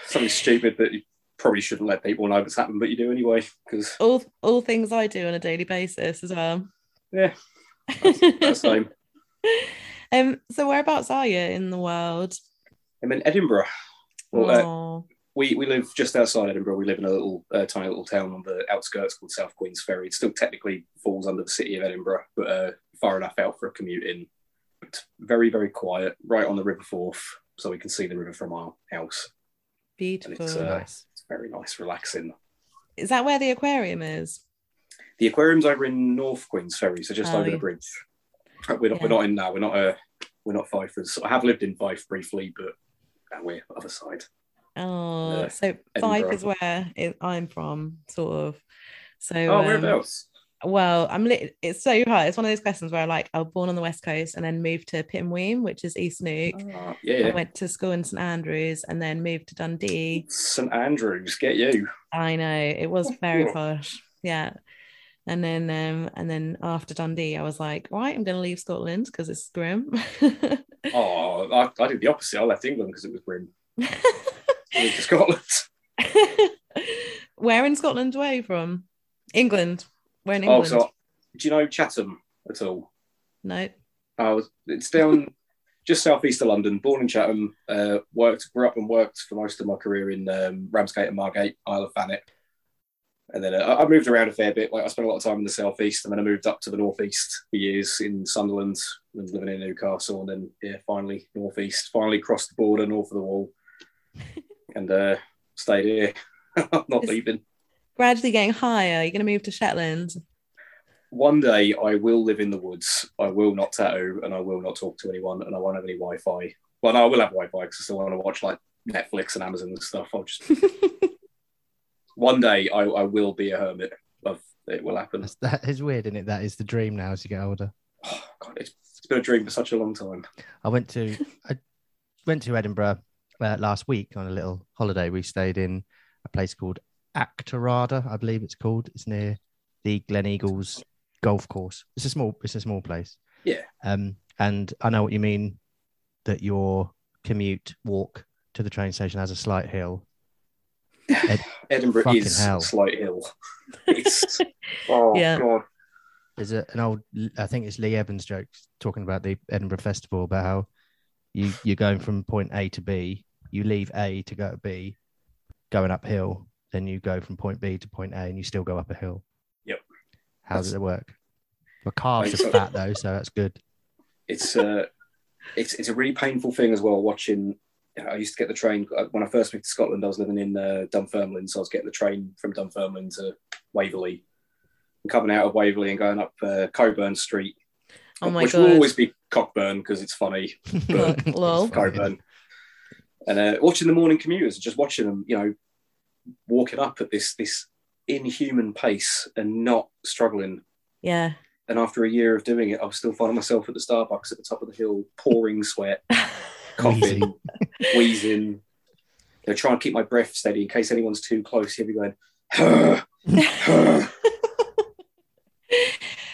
something stupid that you probably shouldn't let people know that's happened, but you do anyway, because
All all things I do on a daily basis as well.
yeah, that's the same.
um. So whereabouts are you in the world?
I'm in Edinburgh. Well, uh, we, we live just outside Edinburgh. We live in a little uh, tiny little town on the outskirts called South Queensferry. It still technically falls under the city of Edinburgh, but uh, far enough out for a commute in. But very very quiet, right on the River Forth, so we can see the river from our house.
Beautiful.
it's, uh, It's very nice, relaxing.
Is that where the aquarium is?
The aquarium's over in North Queensferry, so just
Oh,
over
yeah.
the bridge. We're not, we're not in now. We're not uh, we're not Fifers. I have lived in Fife briefly, but uh, we're other side.
Oh,
Uh,
so Fife is where it, I'm from, sort of. So,
Oh,
um,
whereabouts?
well, I'm lit. It's so hard. It's one of those questions where, I like, I was born on the west coast and then moved to Pittenweem, which is East Neuk.
Ah, yeah,
I went to school in St Andrews and then moved to Dundee.
St Andrews, get you.
I know it was very posh. Yeah. And then um and then after Dundee, I was like, right, I'm gonna leave Scotland because it's grim.
Oh, I, I did the opposite. I left England because it was grim. To Scotland.
Where in Scotland were you from? England. Where in
Oh,
England?
so do you know Chatham at all?
No.
I was, it's down just southeast of London. Born in Chatham, uh, worked, grew up and worked for most of my career in um, Ramsgate and Margate, Isle of Thanet. And then uh, I I moved around a fair bit. Like I spent a lot of time in the southeast, and then I moved up to the northeast for years in Sunderland, and living in Newcastle, and then yeah, finally northeast. Finally crossed the border north of the wall, and uh, stayed here. I'm not
Is-
leaving.
Gradually getting higher. You're gonna move to Shetland.
one day I will live in the woods. I will not tattoo and I will not talk to anyone and I won't have any Wi Fi. Well, no, I will have Wi Fi because I still want to watch like Netflix and Amazon and stuff. I'll just one day I, I will be a hermit. It will happen.
That's, that is weird, isn't it? That is the dream now as you get older.
Oh, God, it's, it's been a dream for such a long time.
I went to I went to Edinburgh uh, last week on a little holiday. We stayed in a place called Auchterarder, I believe it's called. It's near the Gleneagles golf course. It's a small it's a small place.
Yeah.
Um, and I know what you mean that your commute walk to the train station has a slight hill. Ed-
Edinburgh
Fucking
is
hell.
a slight hill. It's oh
Yeah.
God.
There's a, an old, I think it's Lee Evans joke talking about the Edinburgh Festival about how you you're going from point A to B, you leave A to go to B, going uphill, then you go from point B to point A, and you still go up a hill.
Yep.
How does it work? My calves are fat though, so that's good.
it's uh, it's it's a really painful thing as well. Watching, I used to get the train uh, when I first moved to Scotland. I was living in uh, Dunfermline, so I was getting the train from Dunfermline to Waverley, and coming out of Waverley and going up uh, Coburn Street,
Oh my
which
god.
will always be Cockburn because it's funny, but
Lol.
Coburn. And uh, watching the morning commuters, just watching them, you know, walking up at this this inhuman pace and not struggling
Yeah.
and after a year of doing it, I was still finding myself at the Starbucks at the top of the hill, pouring sweat, coughing, wheezing. Know, trying to keep my breath steady in case anyone's too close. You'll be going, uh,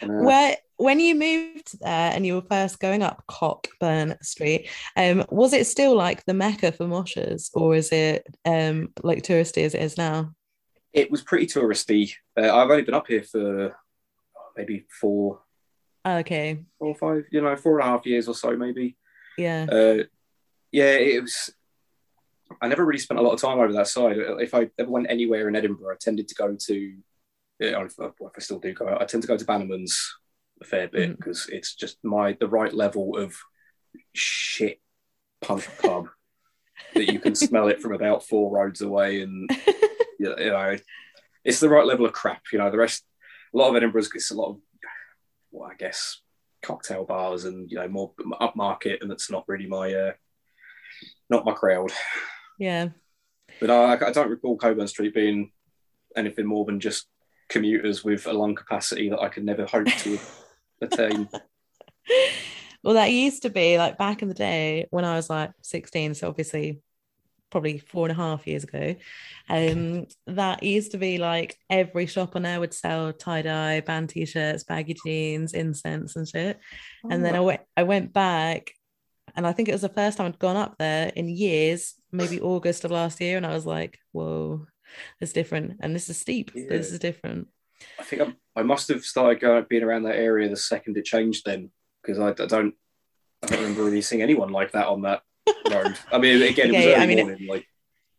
Where when you moved there and you were first going up Cockburn Street, um, was it still like the mecca for moshers, or is it um like touristy as it is now?
it was pretty touristy. Uh, I've only been up here for maybe four,
okay.
four or five, you know, four and a half years or so, maybe.
Yeah.
Uh, yeah, it was. I never really spent a lot of time over that side. If I ever went anywhere in Edinburgh, I tended to go to. Yeah, if, I still do go out, I tend to go to Bannerman's a fair bit because it's just my the right level of shit punk pub that you can smell it from about four roads away, and you know, it's the right level of crap. You know, the rest, a lot of Edinburgh's it's a lot of, well, I guess, cocktail bars and you know more upmarket, and that's not really my, uh, not my crowd.
yeah.
But I, I don't recall Coburn Street being anything more than just commuters with a lung capacity that I could never hope to attain.
well, that used to be like back in the day when I was like 16. So obviously, probably four and a half years ago. Um, that used to be like every shop on there would sell tie dye, band t shirts, baggy jeans, incense, and shit. And then I went, I went back, and I think it was the first time I'd gone up there in years, maybe August of last year, and I was like, whoa, it's different, and this is steep. This is different.
I think I, I must have started going being around that area the second it changed then because I, I don't I don't remember really seeing anyone like that on that road. I mean, again, it was early
I mean, it-
morning. like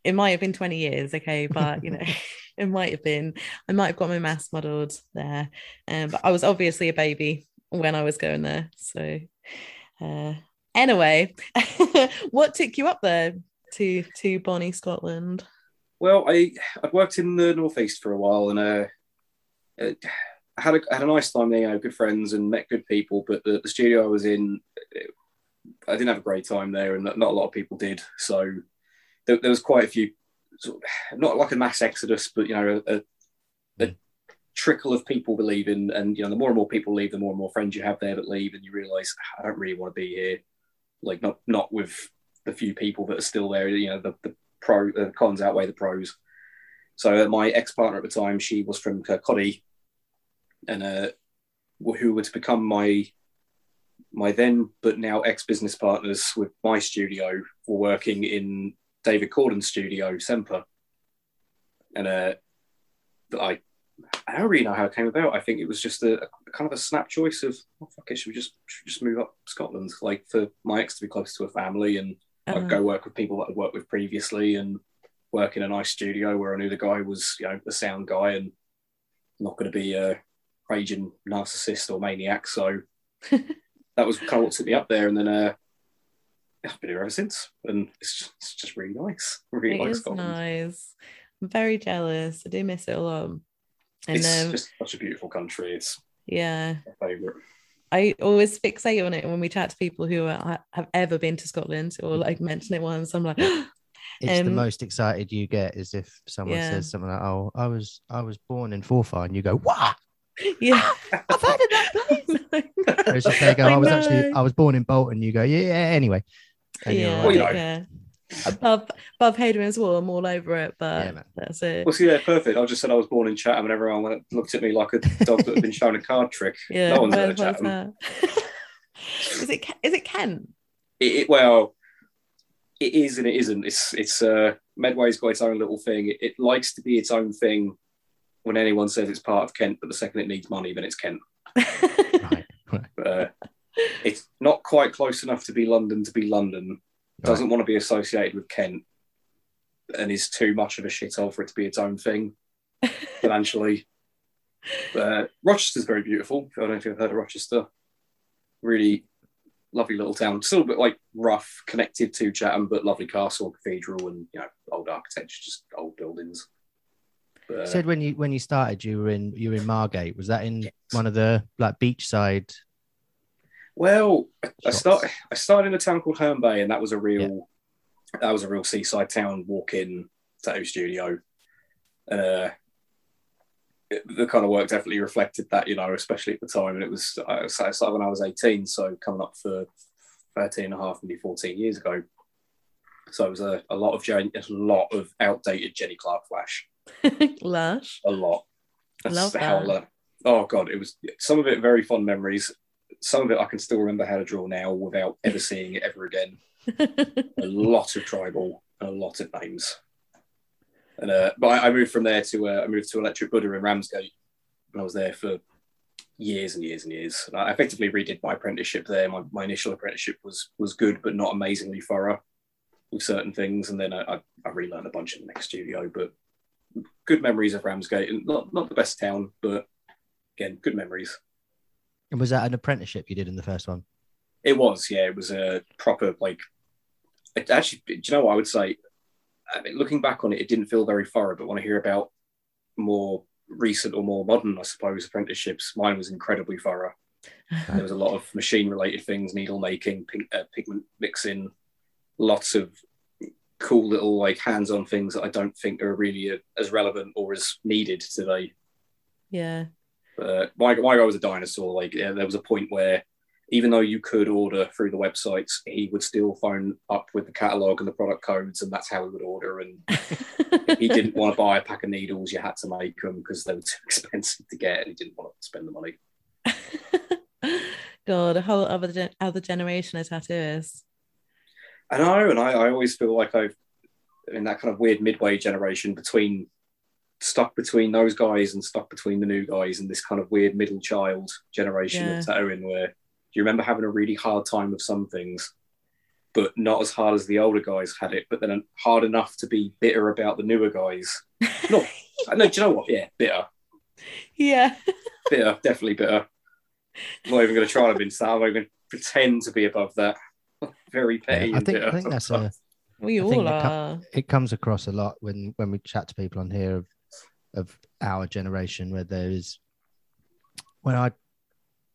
it might have been 20 years okay but you know it might have been i might have got my maths muddled there um, but i was obviously a baby when i was going there so uh, anyway what took you up there to to bonnie scotland
Well, I I'd worked in the northeast for a while, and uh, uh, I had a I had a nice time there. You know, good friends and met good people. But the, the studio I was in, uh, I didn't have a great time there, and not a lot of people did. So there, there was quite a few, sort of, not like a mass exodus, but you know, a, a, a trickle of people leaving. And you know, the more and more people leave, the more and more friends you have there that leave, and you realise I don't really want to be here. Like not not with the few people that are still there. You know, the, the pro the cons outweigh the pros. So uh, my ex partner at the time, she was from Kirkcaldy, and uh, who would become my my then but now ex business partners with my studio were working in David Corden's studio, Semper, and uh, I I don't really know how it came about. I think it was just a, a kind of a snap choice of oh, fuck it, should we just should we just move up Scotland, like for my ex to be close to a family and
Uh,
I'd go work with people that I'd worked with previously and work in a nice studio where I knew the guy was, you know, the sound guy and not going to be a raging narcissist or maniac. So that was kind of what took me up there. And then uh, I've been here ever since. And it's just, it's just really nice. I really
it
like Scotland.
nice i'm very jealous i do miss it a lot and
It's
um,
just such a beautiful country. It's
yeah
my favourite.
I always fixate on it when we chat to people who are, have ever been to Scotland or like mention it once. I'm like,
It's the
Um,
most excited you get is if someone
Yeah.
says something like, "Oh, I was I was born in Forfar," and you go, "What?"
yeah,
I've heard of that place. Whereas if they go,
I
"I was actually. I was born in Bolton," you go, "Yeah, yeah anyway." And you're
yeah,
Well, you know.
yeah. Above above Hadrian's Wall, I'm all over it, but
Yeah,
that's it.
Well, see, yeah, perfect. I just said I was born in Chatham and everyone went, looked at me like a dog that had been shown a card trick.
Yeah,
no one's
where
heard of Chatham.
that? is it Ke- is it Kent?
it, it- well, it is and it isn't. It's it's uh, Medway's got its own little thing. It, it likes to be its own thing when anyone says it's part of Kent, but the second it needs money, then it's Kent.
Right, right.
But, uh, it's not quite close enough to be London to be London. Doesn't want to be associated with Kent, and is too much of a shithole for it to be its own thing financially. But, uh, Rochester's very beautiful. I don't know if you've heard of Rochester. Really lovely little town. Still a bit like rough, connected to Chatham, but lovely castle, cathedral, and you know, old architecture, just old buildings. But,
You
uh,
said when you when you started, you were in you were in Margate. Was that in one of the like beachside?
Well, I
shots?
start I started in a town called Herne Bay, and that was a real that was a real seaside town. Walk in tattoo studio, uh, it- the kind of work definitely reflected that, you know, especially at the time. And it was I started when I was eighteen, so coming up for 13 and a half, maybe fourteen years ago. So it was a, a lot of Jen, a lot of outdated Jenny Clark flash,
Lush.
a lot. That's
Love that.
lo- Oh god, it was some of it very fond memories. Some of it I can still remember how to draw now without ever seeing it ever again. A lot of tribal and a lot of names. And uh, but I, I moved from there to uh, I moved to Electric Buddha in Ramsgate, and I was there for years and years and years. And I effectively redid my apprenticeship there. My, my initial apprenticeship was was good, but not amazingly thorough with certain things. And then I, I, I relearned a bunch in the next studio, but good memories of Ramsgate. And not, not the best town, but again, good memories.
And was that an apprenticeship you did in the first one?
It was, yeah. It was a proper, like, it actually, do you know what I would say? I mean, looking back on it, it didn't feel very thorough, but when I hear about more recent or more modern, I suppose, apprenticeships, mine was incredibly thorough. There was a lot of machine related things, needle making, pig, uh, pigment mixing, lots of cool little like hands on things that I don't think are really uh, as relevant or as needed today.
Yeah.
But my, my guy was a dinosaur. Like, yeah, there was a point where even though you could order through the websites, he would still phone up with the catalog and the product codes, and that's how he would order. And if he didn't want to buy a pack of needles, you had to make them because they were too expensive to get, and he didn't want to spend the money.
God, a whole other gen- other generation of tattooists.
I know, and I, I always feel like I've in that kind of weird midway generation between stuck between those guys and stuck between the new guys and this kind of weird middle child generation
Yeah.
of tattooing where do you remember having a really hard time with some things but not as hard as the older guys had it but then hard enough to be bitter about the newer guys? No. No do you know what? Yeah bitter.
Yeah.
bitter definitely bitter. I'm not even going to try to be that i'm not even pretend to be above that. Very petty
I
and
think I think that's a
We
I
all
the co-
are.
it comes across a lot when when we chat to people on here of our generation where there is when I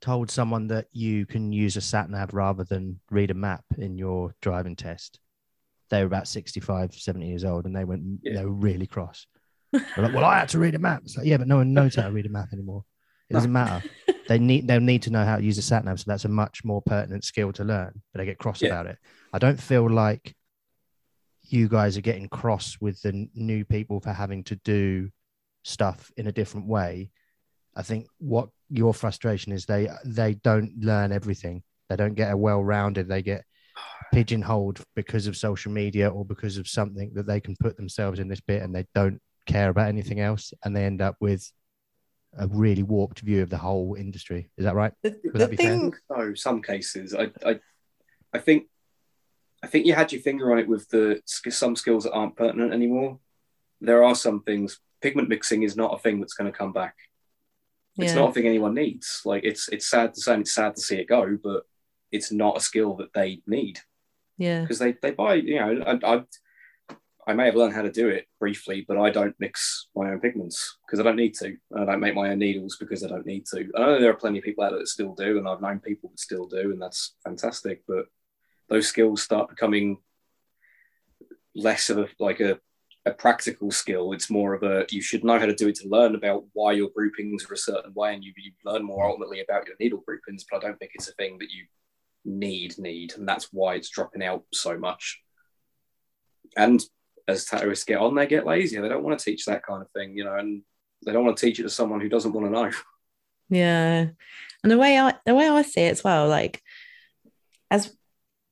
told someone that you can use a sat nav rather than read a map in your driving test they were about 65 70 years old and they went
Yeah.
they were really cross. Like well I had to read a map. It's like yeah but no one knows how to read a map anymore. It doesn't matter. They need they'll need to know how to use a sat nav so that's a much more pertinent skill to learn but they get cross
Yeah.
about it. I don't feel like you guys are getting cross with the new people for having to do stuff in a different way. I think what your frustration is they they don't learn everything. They don't get a well-rounded. They get pigeonholed because of social media or because of something that they can put themselves in this bit and they don't care about anything else and they end up with a really warped view of the whole industry. Is that right?
The, the
that be fair?
thing,
No, some cases. I, I, I think, I think you had your finger on it with the some skills that aren't pertinent anymore. There are some things. Pigment mixing is not a thing that's going to come back. It's
Yeah.
not a thing anyone needs. Like it's it's sad to say, and it's sad to see it go, but it's not a skill that they need
yeah.
because they they buy. You know, I, I I may have learned how to do it briefly, but I don't mix my own pigments because I don't need to. I don't make my own needles because I don't need to. I know there are plenty of people out there that still do, and I've known people that still do, and that's fantastic. But those skills start becoming less of a like a, a practical skill. It's more of a you should know how to do it to learn about why your groupings are a certain way, and you, you learn more ultimately about your needle groupings. But I don't think it's a thing that you need need, and that's why it's dropping out so much. And as tattooists get on, they get lazier. They don't want to teach that kind of thing, you know, and they don't want to teach it to someone who doesn't want to know.
Yeah. And the way I the way I see it as well, like as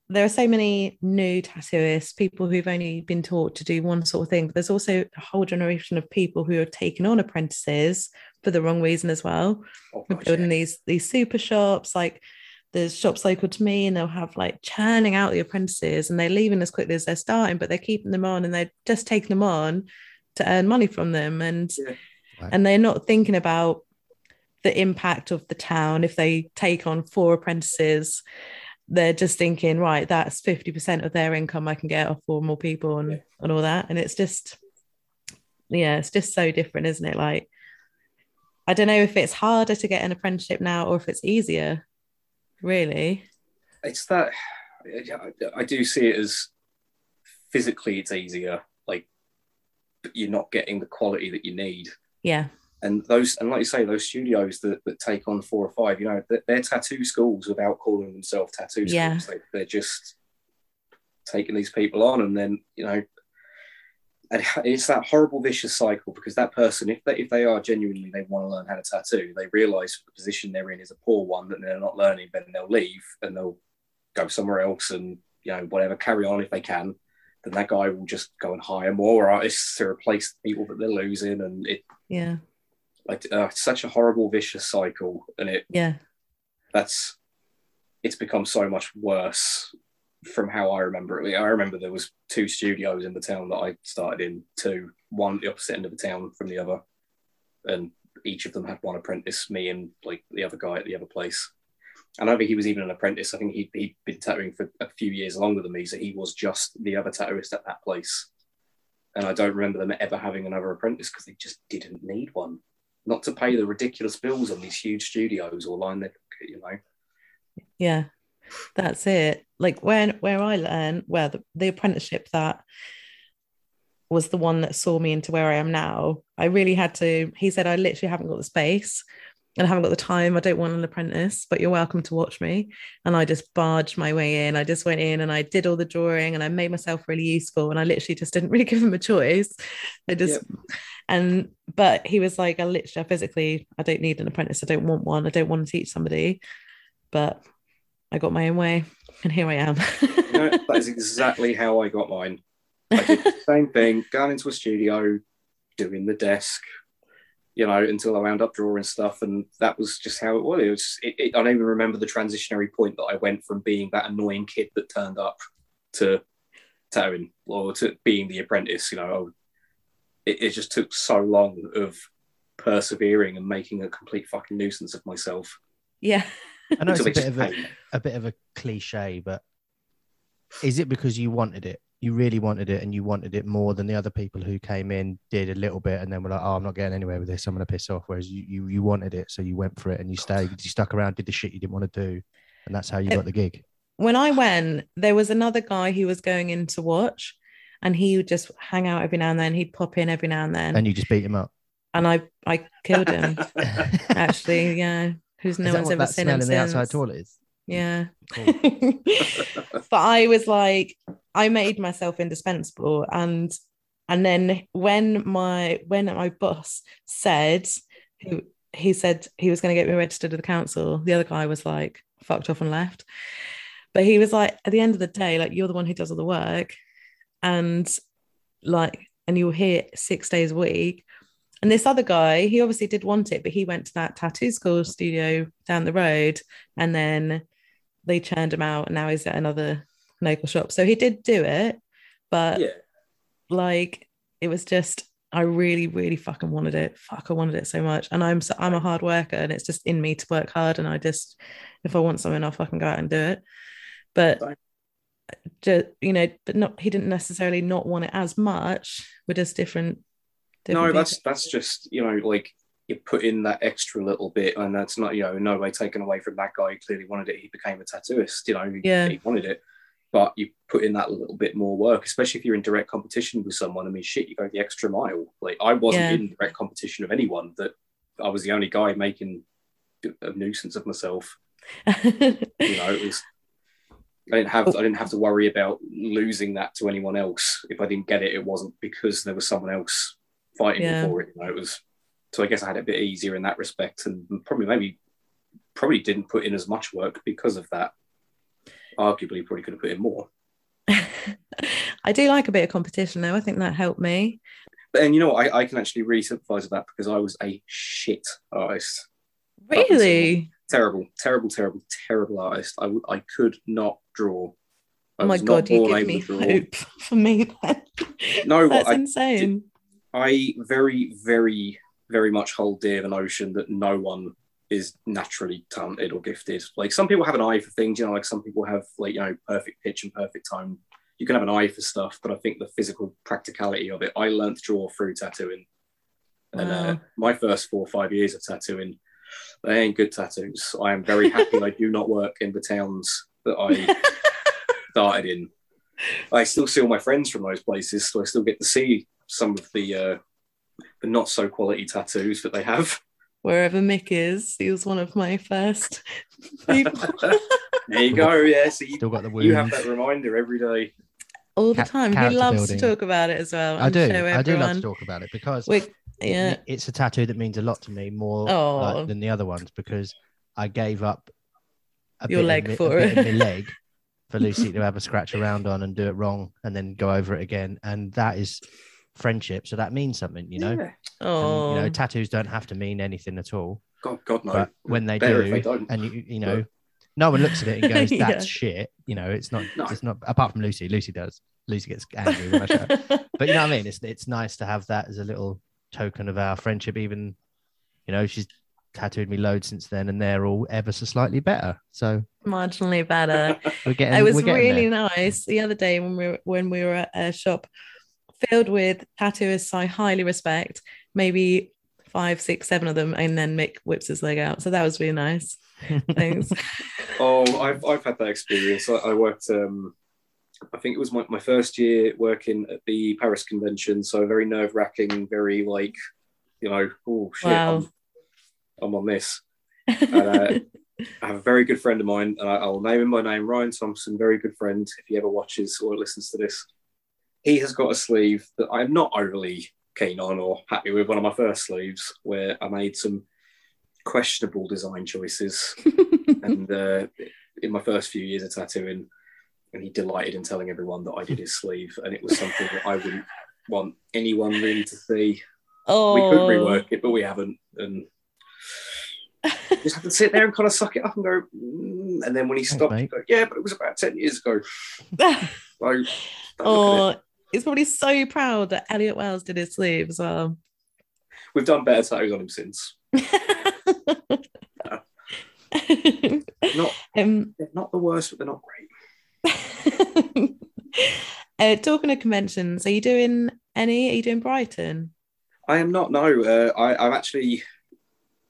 there are so many new tattooists, people who've only been taught to do one sort of thing, but there's also a whole generation of people who have taken on apprentices for the wrong reason as well.
Oh,
We're
gosh,
building
yeah.
these these super shops, like there's shops local to me, and they'll have like churning out the apprentices and they're leaving as quickly as they're starting, but they're keeping them on and they're just taking them on to earn money from them. And
Yeah.
Right.
and they're not thinking about the impact of the town if they take on four apprentices. They're just thinking, right, that's 50% of their income I can get off four more people and,
Yeah.
and all that. And it's just, yeah, it's just so different, isn't it? Like, I don't know if it's harder to get an apprenticeship now or if it's easier, really.
it's that I- I do see it as physically it's easier, like but you're not getting the quality that you need.
Yeah.
And those, and like you say, those studios that, that take on four or five, you know, they're, they're tattoo schools without calling themselves tattoo schools.
Yeah.
They, they're just taking these people on, and then you know, and it's that horrible vicious cycle because that person, if they if they are genuinely they want to learn how to tattoo, they realise the position they're in is a poor one that they're not learning, then they'll leave and they'll go somewhere else and you know whatever carry on if they can. Then that guy will just go and hire more artists to replace the people that they're losing, and it
Yeah.
Like uh, it's such a horrible vicious cycle, and it
Yeah.
that's it's become so much worse from how I remember it. I remember there was two studios in the town that I started in, two, one at the opposite end of the town from the other, and each of them had one apprentice, me and like the other guy at the other place. And I don't think he was even an apprentice. I think he'd, he'd been tattooing for a few years longer than me, so he was just the other tattooist at that place. And I don't remember them ever having another apprentice because they just didn't need one. Not to pay the ridiculous bills on these huge studios or line their, you know.
Yeah, that's it. Like when where I learned, where the, the apprenticeship that was the one that saw me into where I am now. I really had to. He said, I literally haven't got the space and I haven't got the time. I don't want an apprentice, but you're welcome to watch me. And I just barged my way in. I just went in and I did all the drawing and I made myself really useful. And I literally just didn't really give him a choice. I just and but he was like, I literally physically, I don't need an apprentice. I don't want one. I don't want to teach somebody. But I got my own way and here I am.
You know, that is exactly how I got mine. I did the same thing, going into a studio, doing the desk, you know, until I wound up drawing stuff, and that was just how it was. It was it, it, I don't even remember the transitionary point that I went from being that annoying kid that turned up to tattooing or to being the apprentice. You know, it, it just took so long of persevering and making a complete fucking nuisance of myself.
yeah.
I know it's a bit of a, a bit of a cliche, but is it because you wanted it? You really wanted it, and you wanted it more than the other people who came in, did a little bit, and then were like, "Oh, I'm not getting anywhere with this. I'm gonna piss off." Whereas you, you, you wanted it, so you went for it, and you stayed. You stuck around, did the shit you didn't want to do, and that's how you uh, got the gig.
when I went, there was another guy who was going in to watch, and he would just hang out every now and then. He'd pop in every now and then,
And you just beat him up.
and I I killed him. Actually, yeah, who's no
is that
one's
what
ever
that
seen
smell
him
in the outside
since.
toilet is?
Yeah,
Cool.
but I was like, I made myself indispensable, and and then when my when my boss said he, he said he was going to get me registered to the council, the other guy was like fucked off and left. But he was like, at the end of the day, like you're the one who does all the work, and like, and you're here six days a week. And this other guy, he obviously did want it, but he went to that tattoo school studio down the road, and then they churned him out, and now he's at another local shop. So he did do it, but
Yeah.
like it was just I really, really fucking wanted it. Fuck, I wanted it so much. And I'm so, I'm a hard worker, and it's just in me to work hard. And I just, if I want something, I'll fucking go out and do it. But. Just you know, but not he didn't necessarily not want it as much. We're just different.
no,
different
that's
people.
that's just you know like you put in that extra little bit, and that's not you know in no way taken away from that guy. He clearly wanted it. He became a tattooist. You know, he,
Yeah.
he wanted it, but you put in that little bit more work, especially if you're in direct competition with someone. I mean, shit, you go the extra mile. Like I wasn't
Yeah.
in direct competition of anyone. That I was the only guy making a nuisance of myself. You know, it was. I didn't have oh. I didn't have to worry about losing that to anyone else. If I didn't get it, it wasn't because there was someone else fighting
Yeah.
for it. You know, it was so I guess I had it a bit easier in that respect, and probably maybe probably didn't put in as much work because of that. Arguably, probably could have put in more.
I do like a bit of competition though. I think that helped me.
But and you know what, I, I can actually really sympathise with that because I was a shit artist.
Really?
Terrible, terrible, terrible, terrible artist. I, I could not draw. I
Oh my god, you give me hope for me then.
No,
That's
I,
insane.
I very, very, very much hold dear the notion that no one is naturally talented or gifted. Like some people have an eye for things, you know, like some people have like, you know, perfect pitch and perfect tone. You can have an eye for stuff, but I think the physical practicality of it, I learned to draw through tattooing. And uh, my first four or five years of tattooing, they ain't good tattoos. I am very happy I do not work in the towns that I started in. I still see all my friends from those places, so I still get to see some of the uh, the not so quality tattoos that they have.
Wherever Mick is, he was one of my first people
There you go. Yeah, so you,
Still got the wounds.
you have that reminder every day.
all the
Ca-
time. He loves
building.
to talk about it as well.
I do.
show
I do love to talk about it because
We- yeah.
it's a tattoo that means a lot to me more
Oh.
like, than the other ones because I gave up a
Your
bit
leg
of
for
a bit
it.
of my leg for Lucy to have a scratch around on and do it wrong and then go over it again. And that is friendship, so that means something, you know.
Yeah.
And,
Oh,
you know, oh. tattoos don't have to mean anything at all,
God, God no.
but when they
Better
do,
they
and you, you know, no one looks at it and goes,
Yeah.
"That's shit." You know, it's not.
No.
It's not. Apart from Lucy, Lucy does. Lucy gets angry when I show. But you know what I mean? It's it's nice to have that as a little token of our friendship. Even, you know, she's tattooed me loads since then, and they're all ever so slightly better. So
marginally better.
we're getting.
it was
we're getting
really
there.
nice the other day when we were when we were at a shop filled with tattooists I highly respect, maybe five, six, seven of them, and then Mick whips his leg out. So that was really nice. Thanks.
Oh, I've I've had that experience. I, I worked. Um, I think it was my, my first year working at the Paris convention. So very nerve wracking, very like, you know, oh shit,
Wow.
I'm, I'm on this. uh, I have a very good friend of mine, and I, I'll name him by name, Ryan Thompson, very good friend. If he ever watches or listens to this, he has got a sleeve that I'm not overly keen on or happy with. One of my first sleeves, where I made some questionable design choices and uh, in my first few years of tattooing, and he delighted in telling everyone that I did his sleeve, and it was something that I wouldn't want anyone really to see.
oh,
We could rework it, but we haven't, and just have to sit there and kind of suck it up and go. Mm. And then when he stopped,
mate.
he'd go, yeah, but it was about ten years ago. So don't look at
oh,
it.
he's probably so proud that Elliot Wells did his sleeve as well.
we've done better tattoos on him since. Not,
um,
they're not the worst, but they're not great.
uh, talking of conventions, are you doing any? Are you doing Brighton?
I am not. No, uh, I, I'm actually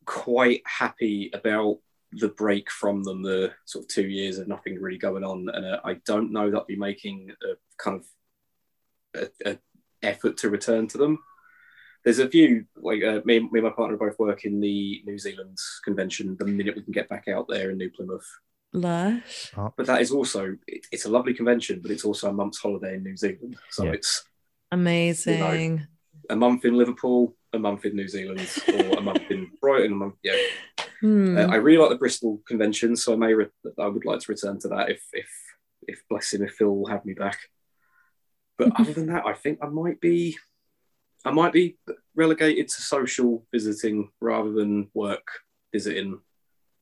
quite happy about the break from them. The sort of two years of nothing really going on, and uh, I don't know that I'll be making a kind of a, a effort to return to them. There's a few like uh, me, me and my partner both work in the New Zealand convention. The minute we can get back out there in New Plymouth,
Lush.
but that is also it, it's a lovely convention, but it's also a month's holiday in New Zealand. So
Yeah.
it's
Amazing.
a month in Liverpool, a month in New Zealand, or a month in Brighton. A month, yeah.
Hmm.
Uh, I really like the Bristol convention, so I may re- I would like to return to that if if if bless him if Phil will have me back. But other than that, I think I might be I might be relegated to social visiting rather than work visiting.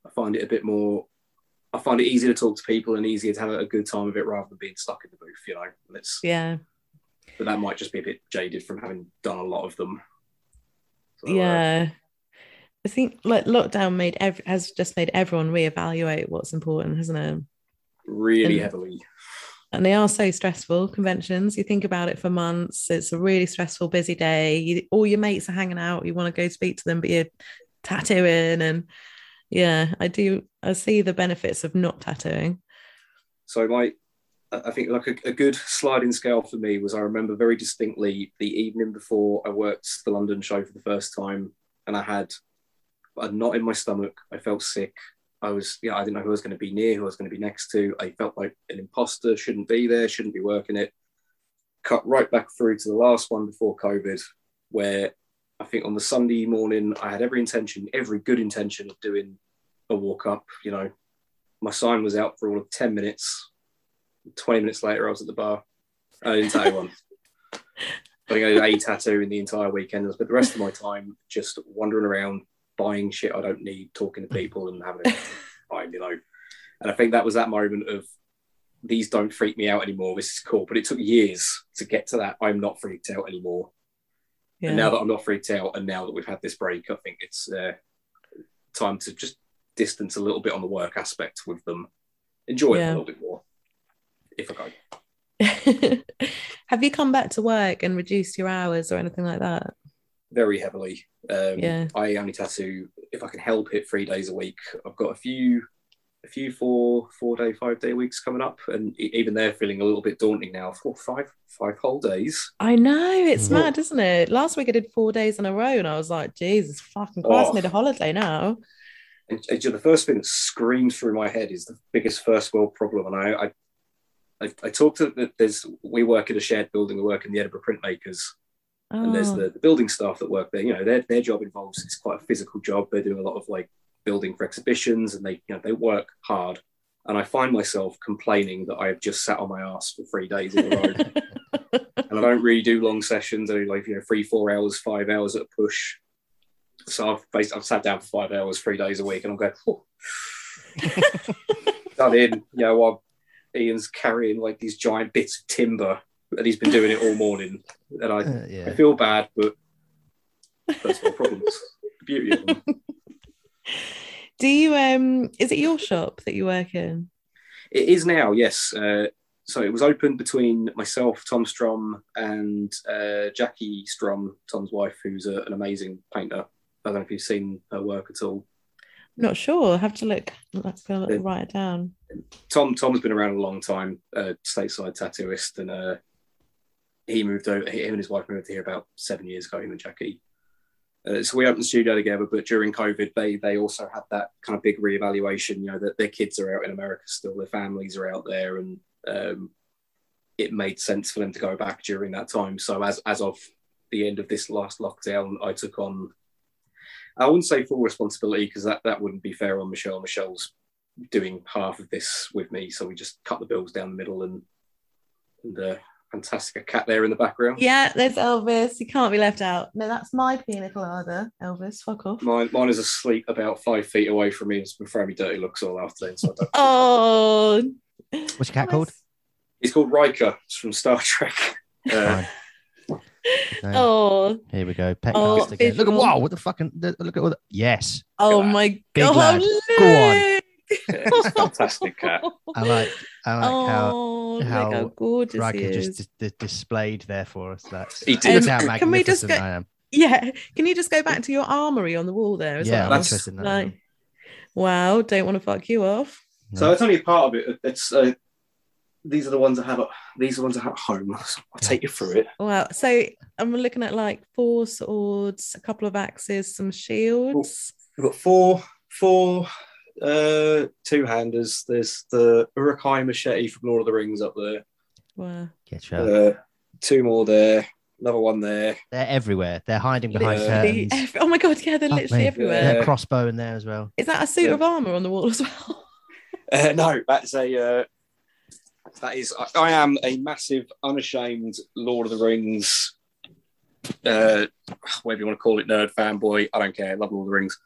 I find it a bit more. I find it easier to talk to people and easier to have a good time of it rather than being stuck in the booth. You know, it's
yeah.
but that might just be a bit jaded from having done a lot of them. So, uh,
yeah. I think like lockdown made ev- has just made everyone reevaluate what's important, hasn't it?
really
And-
heavily.
And they are so stressful conventions. You think about it for months. It's a really stressful, busy day. You, all your mates are hanging out. You want to go speak to them, but you're tattooing. And yeah, I do. I see the benefits of not tattooing.
So I I think like a, a good sliding scale for me was I remember very distinctly the evening before I worked the London show for the first time, and I had a knot in my stomach. I felt sick. I was, yeah, I didn't know who I was going to be near, who I was going to be next to. I felt like an imposter, shouldn't be there, shouldn't be working it. Cut right back through to the last one before COVID, where I think on the Sunday morning I had every intention, every good intention of doing a walk up. You know, my sign was out for all of 10 minutes. 20 minutes later, I was at the bar. I didn't tattoo one. I think I did a tattoo in the entire weekend. I spent the rest of my time just wandering around, buying shit I don't need, talking to people and having a time, you know. And I think that was that moment of these don't freak me out anymore. This is cool. But it took years to get to that. I'm not freaked out anymore.
Yeah.
And now that I'm not freaked out, and now that we've had this break, I think it's uh, time to just distance a little bit on the work aspect with them, enjoy it
Yeah.
a little bit more. If I go,
Have you come back to work and reduced your hours or anything like that?
very heavily. Um,
Yeah.
I only tattoo if I can help it three days a week. I've got a few, a few four, four day, five day weeks coming up, and even they're feeling a little bit daunting now. Four, five, five whole days.
I know it's
Mm.
mad, isn't it? Last week I did four days in a row, and I was like, Jesus fucking Christ, I
Oh.
need a holiday now.
And, and the first thing that screams through my head is the biggest first world problem. And I, I, I, I talked to that. There's we work in a shared building. We work in the Edinburgh Printmakers, and there's
Oh,
the, the building staff that work there. You know, their their job involves it's quite a physical job. They're doing a lot of like building for exhibitions, and they you know they work hard. And I find myself complaining that I have just sat on my ass for three days in a row. and I don't really do long sessions. I do like you know three, four hours, five hours at a push. So I've basically I've sat down for five hours, three days a week, and I'm going. Done in, you know, while Ian's carrying like these giant bits of timber, and he's been doing it all morning, and I,
Uh,
I feel bad, but that's my problems. The beauty of them.
Do you um is it your shop that you work in?
It is now, yes. Uh, so it was open between myself, Tom Strom, and uh, Jackie Strom, Tom's wife, who's a, an amazing painter. I don't know if you've seen her work at all.
Not sure. I have to look. Let's go
Yeah.
write it down.
Tom Tom's been around a long time, uh, stateside tattooist, and uh, he moved over. Him and his wife moved here about seven years ago. Him and Jackie. Uh, so we opened the studio together, but during COVID, they they also had that kind of big reevaluation. You know that their kids are out in America still, their families are out there, and um, it made sense for them to go back during that time. So as as of the end of this last lockdown, I took on. I wouldn't say full responsibility because that, that wouldn't be fair on Michelle. Michelle's doing half of this with me, so we just cut the bills down the middle and and uh, fantastic a cat there in the background.
Yeah, there's Elvis. He can't be left out. No, that's my pina colada. Elvis, fuck off.
Mine, mine is asleep about five feet away from me. It's been throwing me dirty looks all afternoon. So I don't...
Oh,
What's your cat called?
He's called Riker. It's from Star Trek. Uh,
Fine. No.
Oh,
Here we go. Pet
Oh,
cast again. Look at wow! What the fucking? Look at all the. Yes,
oh
Look at
my
Big
god!
lad. Go on.
Luke!
fantastic cat.
I like. I like
oh, look
how
how gorgeous
Riker
he is.
just dis- dis- displayed there for us. That's
He did.
Look how
Um, can we just go-
I am.
Yeah, can you just go back to your armory on the wall there as
Yeah,
well?
I'm
That's-
interested in that.
Like, wow, don't want to fuck you off.
So that's only a part of it. It's uh, these are the ones I have. At, these are the ones I have at home. I'll take you through it.
Wow. So I'm looking at like four swords, a couple of axes, some shields.
We've got four, four, uh, two handers. There's the Uruk-hai machete from Lord of the Rings up there.
Wow.
Get your-
Uh, two more there. Another one there.
They're everywhere. They're hiding behind
Literally
curtains.
ev- oh my god, yeah, they're
Fuck
literally
me.
everywhere.
There's
Yeah.
a crossbow in there as well.
Is that a suit
Yeah.
of armor on the wall as well?
Uh, no, that's a. Uh, that is. I, I am a massive, unashamed Lord of the Rings. Uh, whatever you want to call it, nerd fanboy. I don't care. I love Lord of the Rings.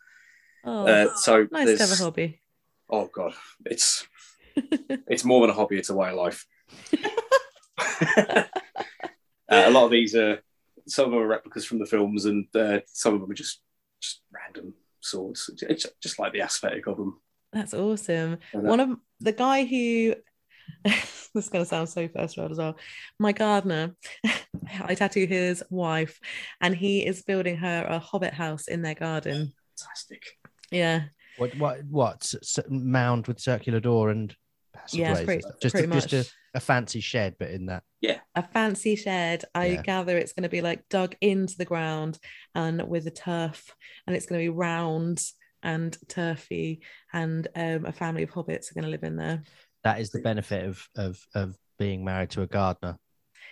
Oh,
Uh, so
nice to have a hobby.
Oh god, it's it's more than a hobby; it's a way of life. uh, a lot of these are some of them are replicas from the films, and uh, some of them are just just random swords. It's just like the aesthetic of them.
That's awesome. One of the guy who this is going to sound so first world as well. My gardener, I tattoo his wife, and he is building her a hobbit house in their garden.
fantastic.
Yeah,
What? What? What? S- s- mound with circular door and
Yeah,
passageways and
pretty-
just
pretty
a, just a, a fancy shed, but in that. Yeah.
A fancy shed. I
Yeah.
gather it's going to be like dug into the ground and with a turf, and it's going to be round and turfy, and um, a family of hobbits are going to live in there.
That is the benefit of of of being married to a gardener.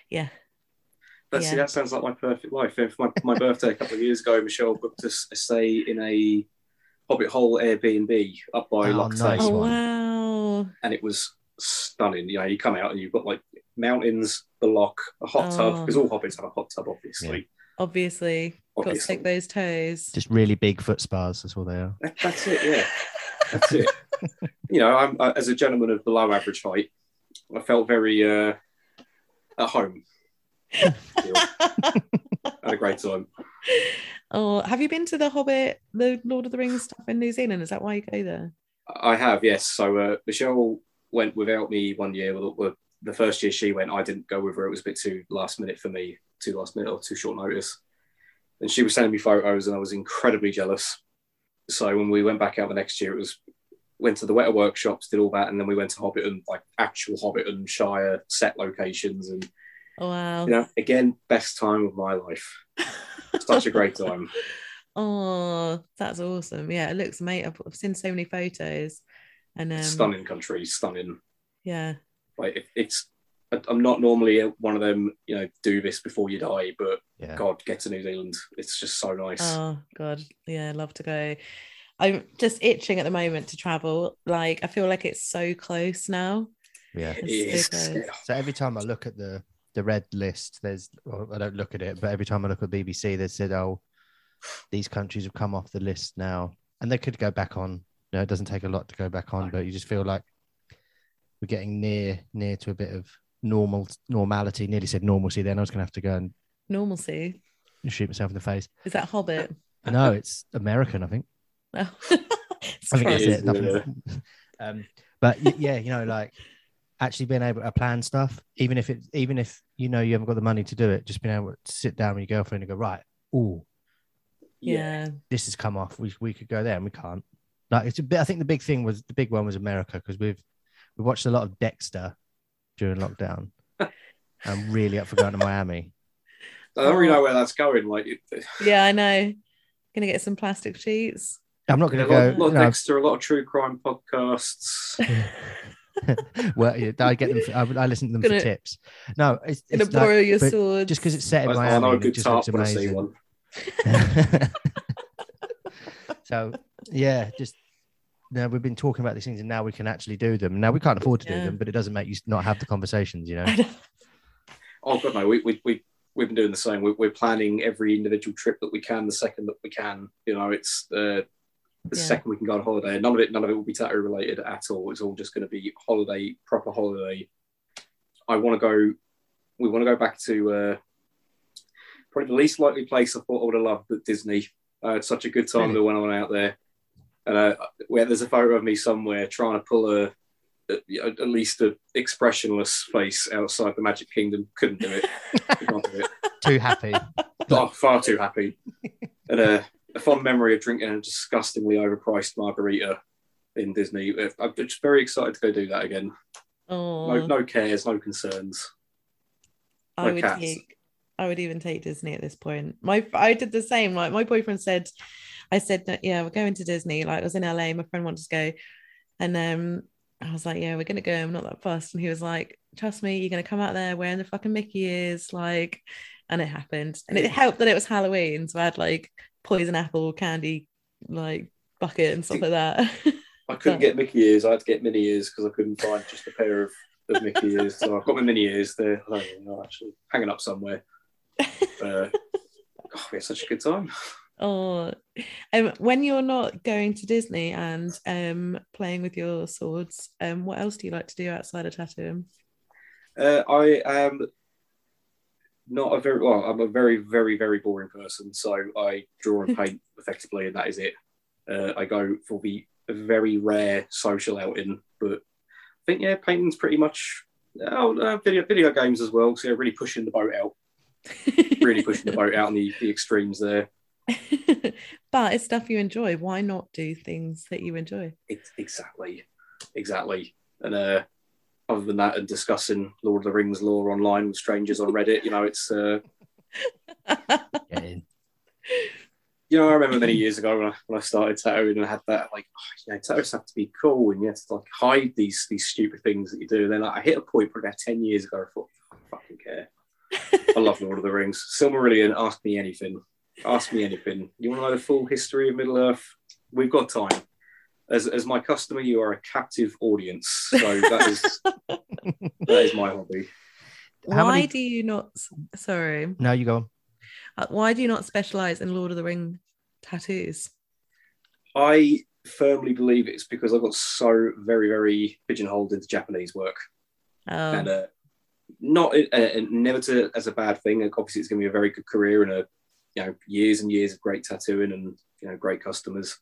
Yeah.
But see, that sounds like my perfect life. And for my, my birthday a couple of years ago, Michelle booked us a stay in a Hobbit Hole Airbnb up by
Oh,
Loch
nice
Tay,
Oh
one.
wow!
and it was stunning. You know, you come out and you've got like mountains, the loch, a hot tub
Oh.
because all hobbits have a hot tub, obviously.
Obviously, obviously. got to take those toes.
Just really big foot spas. That's all they are.
That- that's it. Yeah, that's it. you know, I'm as a gentleman of below average height, I felt very uh, at home. Had a great time.
oh, have you been to the Hobbit, the Lord of the Rings stuff in New Zealand? Is that why you go there?
I have, yes. So uh, Michelle went without me one year. Well, the first year she went, I didn't go with her. It was a bit too last minute for me, too last minute or too short notice. And she was sending me photos, and I was incredibly jealous. So when we went back out the next year, it was went to the Weta workshops, did all that, and then we went to Hobbiton, like actual Hobbiton Shire set locations, and
Oh, wow.
you know, again, best time of my life. Such a great time.
Oh, that's awesome. Yeah, it looks mate. I've, I've seen so many photos. And um,
stunning country, stunning.
yeah.
Like it, it's, I'm not normally one of them, you know, do this before you die, but
Yeah.
God, get to New Zealand. It's just so nice.
Oh god, yeah, love to go. I'm just itching at the moment to travel. Like I feel like it's so close now.
Yeah.
it's so close.
So every time I look at the the red list. There's well, I don't look at it, but every time I look at BBC, they said, "Oh, these countries have come off the list now," and they could go back on. No, it doesn't take a lot to go back on, but you just feel like we're getting near near to a bit of normal normality. Nearly said normalcy. Then I was going to have to go and
Normalcy.
shoot myself in the face.
Is that Hobbit?
No, it's American, I think.
No.
I think that's
It is,
it. Nothing. um, but yeah, you know, like actually being able to plan stuff, even if it, even if you know you haven't got the money to do it, just being able to sit down with your girlfriend and go, right, oh,
yeah.
this has come off. We we could go there and we can't. Like it's a bit. I think the big thing was the big one was America because we've we watched a lot of Dexter during lockdown. I'm really up for going to Miami.
I don't really know where that's going. Like,
Yeah, I know. Gonna get some plastic sheets.
I'm not
a
going
lot,
to
lot
go.
of
no,
Dexter, a lot of true crime podcasts.
well, yeah, I get them. For, I, I listen to them
Gonna-
for tips. No, it's,
Gonna
like-
borrow your sword.
just because it's set in
I, I know a good
just
tarp when I see one.
so yeah, just now we've been talking about these things, and now we can actually do them. Now we can't afford to do them, but it doesn't make you not have the conversations. You know,
Oh god, no, we we we we've been doing the same. We're, we're planning every individual trip that we can, the second that we can. You know, it's uh, the
Yeah.
second we can go on holiday. None of it, none of it will be tattoo related at all. It's all just going to be holiday, proper holiday. I want to go. We want to go back to uh, probably the least likely place I thought I would have loved, but Disney. I had such a good time
Really?
when I went out there. And uh, where there's a photo of me somewhere trying to pull a, a at least a expressionless face outside the Magic Kingdom. Couldn't do it. Could not do it.
too happy.
Oh, far too happy. And uh, a fond memory of drinking a disgustingly overpriced margarita in Disney. I'm just very excited to go do that again.
oh,
No, no cares, no concerns.
I would
cats.
take. I would even take Disney at this point. My I did the same. Like my boyfriend said, I said yeah, we're going to Disney. Like I was in LA, my friend wanted to go, and um, I was like, yeah, we're gonna go. I'm not that fussed. And he was like, trust me, you're gonna come out there wearing the fucking Mickey ears, like, and it happened. And it helped that it was Halloween, so I had like poison apple candy, like bucket and stuff like that.
I couldn't get Mickey ears. I had to get mini ears because I couldn't find just a pair of, of Mickey ears. So I've got my mini ears. They're no, actually hanging up somewhere. Uh, oh, we had such a good time.
Oh, um, when you're not going to Disney and um playing with your swords, um, what else do you like to do outside of tattooing?
Uh, I am not a very well. I'm a very, very, very boring person. So I draw and paint effectively, and that is it. Uh, I go for the very rare social outing, but I think yeah, painting's pretty much. Oh, uh, video video games as well. So yeah, really pushing the boat out. Really pushing the boat out on the, the extremes there.
but it's stuff you enjoy. Why not do things that you enjoy?
Ex- exactly, exactly. And uh, other than that, and discussing Lord of the Rings lore online with strangers on Reddit, you know, it's uh, you know, I remember many years ago when I, when I started tattooing and I had that like, oh, you know, tattoos have to be cool and you have to like hide these these stupid things that you do. And then like, I hit a point probably about ten years ago. I thought, I fucking care. I love Lord of the Rings. Silmarillion, ask me anything. Ask me anything. You want to know the full history of Middle Earth? We've got time. As, as my customer, you are a captive audience. So that is that is my hobby.
How
why
many-
do you not? Sorry,
No, you go.
Uh, why do you not specialize in Lord of the Ring tattoos?
I firmly believe it's because I got so very, very pigeonholed into Japanese work.
Oh,
and uh, not uh, uh, never to as a bad thing. Like, Obviously, it's going to be a very good career and a you know years and years of great tattooing and you know great customers.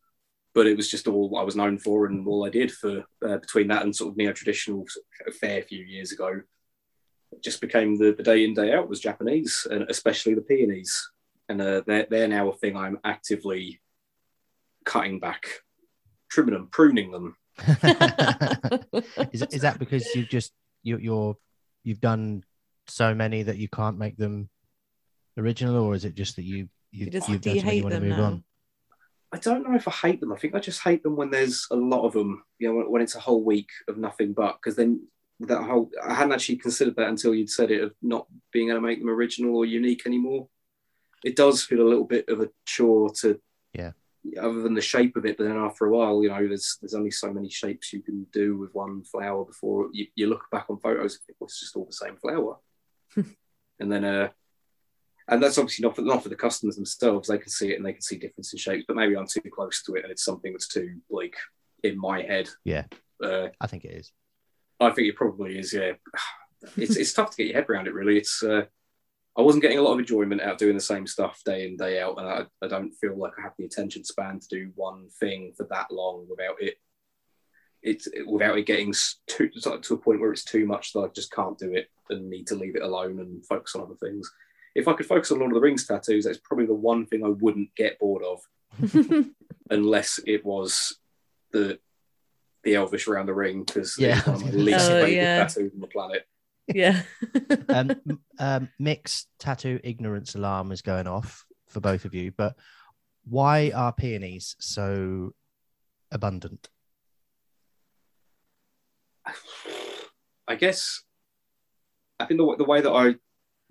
But it was just all I was known for and all I did for uh, between that and sort of neo traditional a fair few years ago. It just became the, the day in day out was Japanese and especially the peonies, and uh, they're they're now a thing I'm actively cutting back, trimming them, pruning them.
is, is that because you've just you, you're you've done so many that you can't make them original, or is it just that you you
You just-
you've
do
done
you
so you
hate
want to
them
move
now?
I don't know if I hate them. I think I just hate them when there's a lot of them. You know, when, when it's a whole week of nothing but because then that whole I hadn't actually considered that until you'd said it of not being able to make them original or unique anymore. It does feel a little bit of a chore to
Yeah.
Other than the shape of it, but then after a while, you know, there's there's only so many shapes you can do with one flower before you, you look back on photos. It's just all the same flower. and then uh, and that's obviously not for not for the customers themselves. They can see it and they can see difference in shapes, but maybe I'm too close to it and it's something that's too like in my head.
Yeah.
Uh,
I think it is.
I think it probably is. Yeah, it's it's tough to get your head around it. Really, it's. Uh, I wasn't getting a lot of enjoyment out doing the same stuff day in day out, and I, I don't feel like I have the attention span to do one thing for that long without it. It's without it getting to, to a point where it's too much that I just can't do it and need to leave it alone and focus on other things. If I could focus on Lord of the Rings tattoos, that's probably the one thing I wouldn't get bored of, unless it was the the Elvish around the ring because
Yeah.
it's one of my least
Oh,
favorite
yeah.
tattoos on the planet.
yeah.
um, um, mixed tattoo ignorance alarm is going off for both of you, but why are peonies so abundant?
I guess I think the, the way that I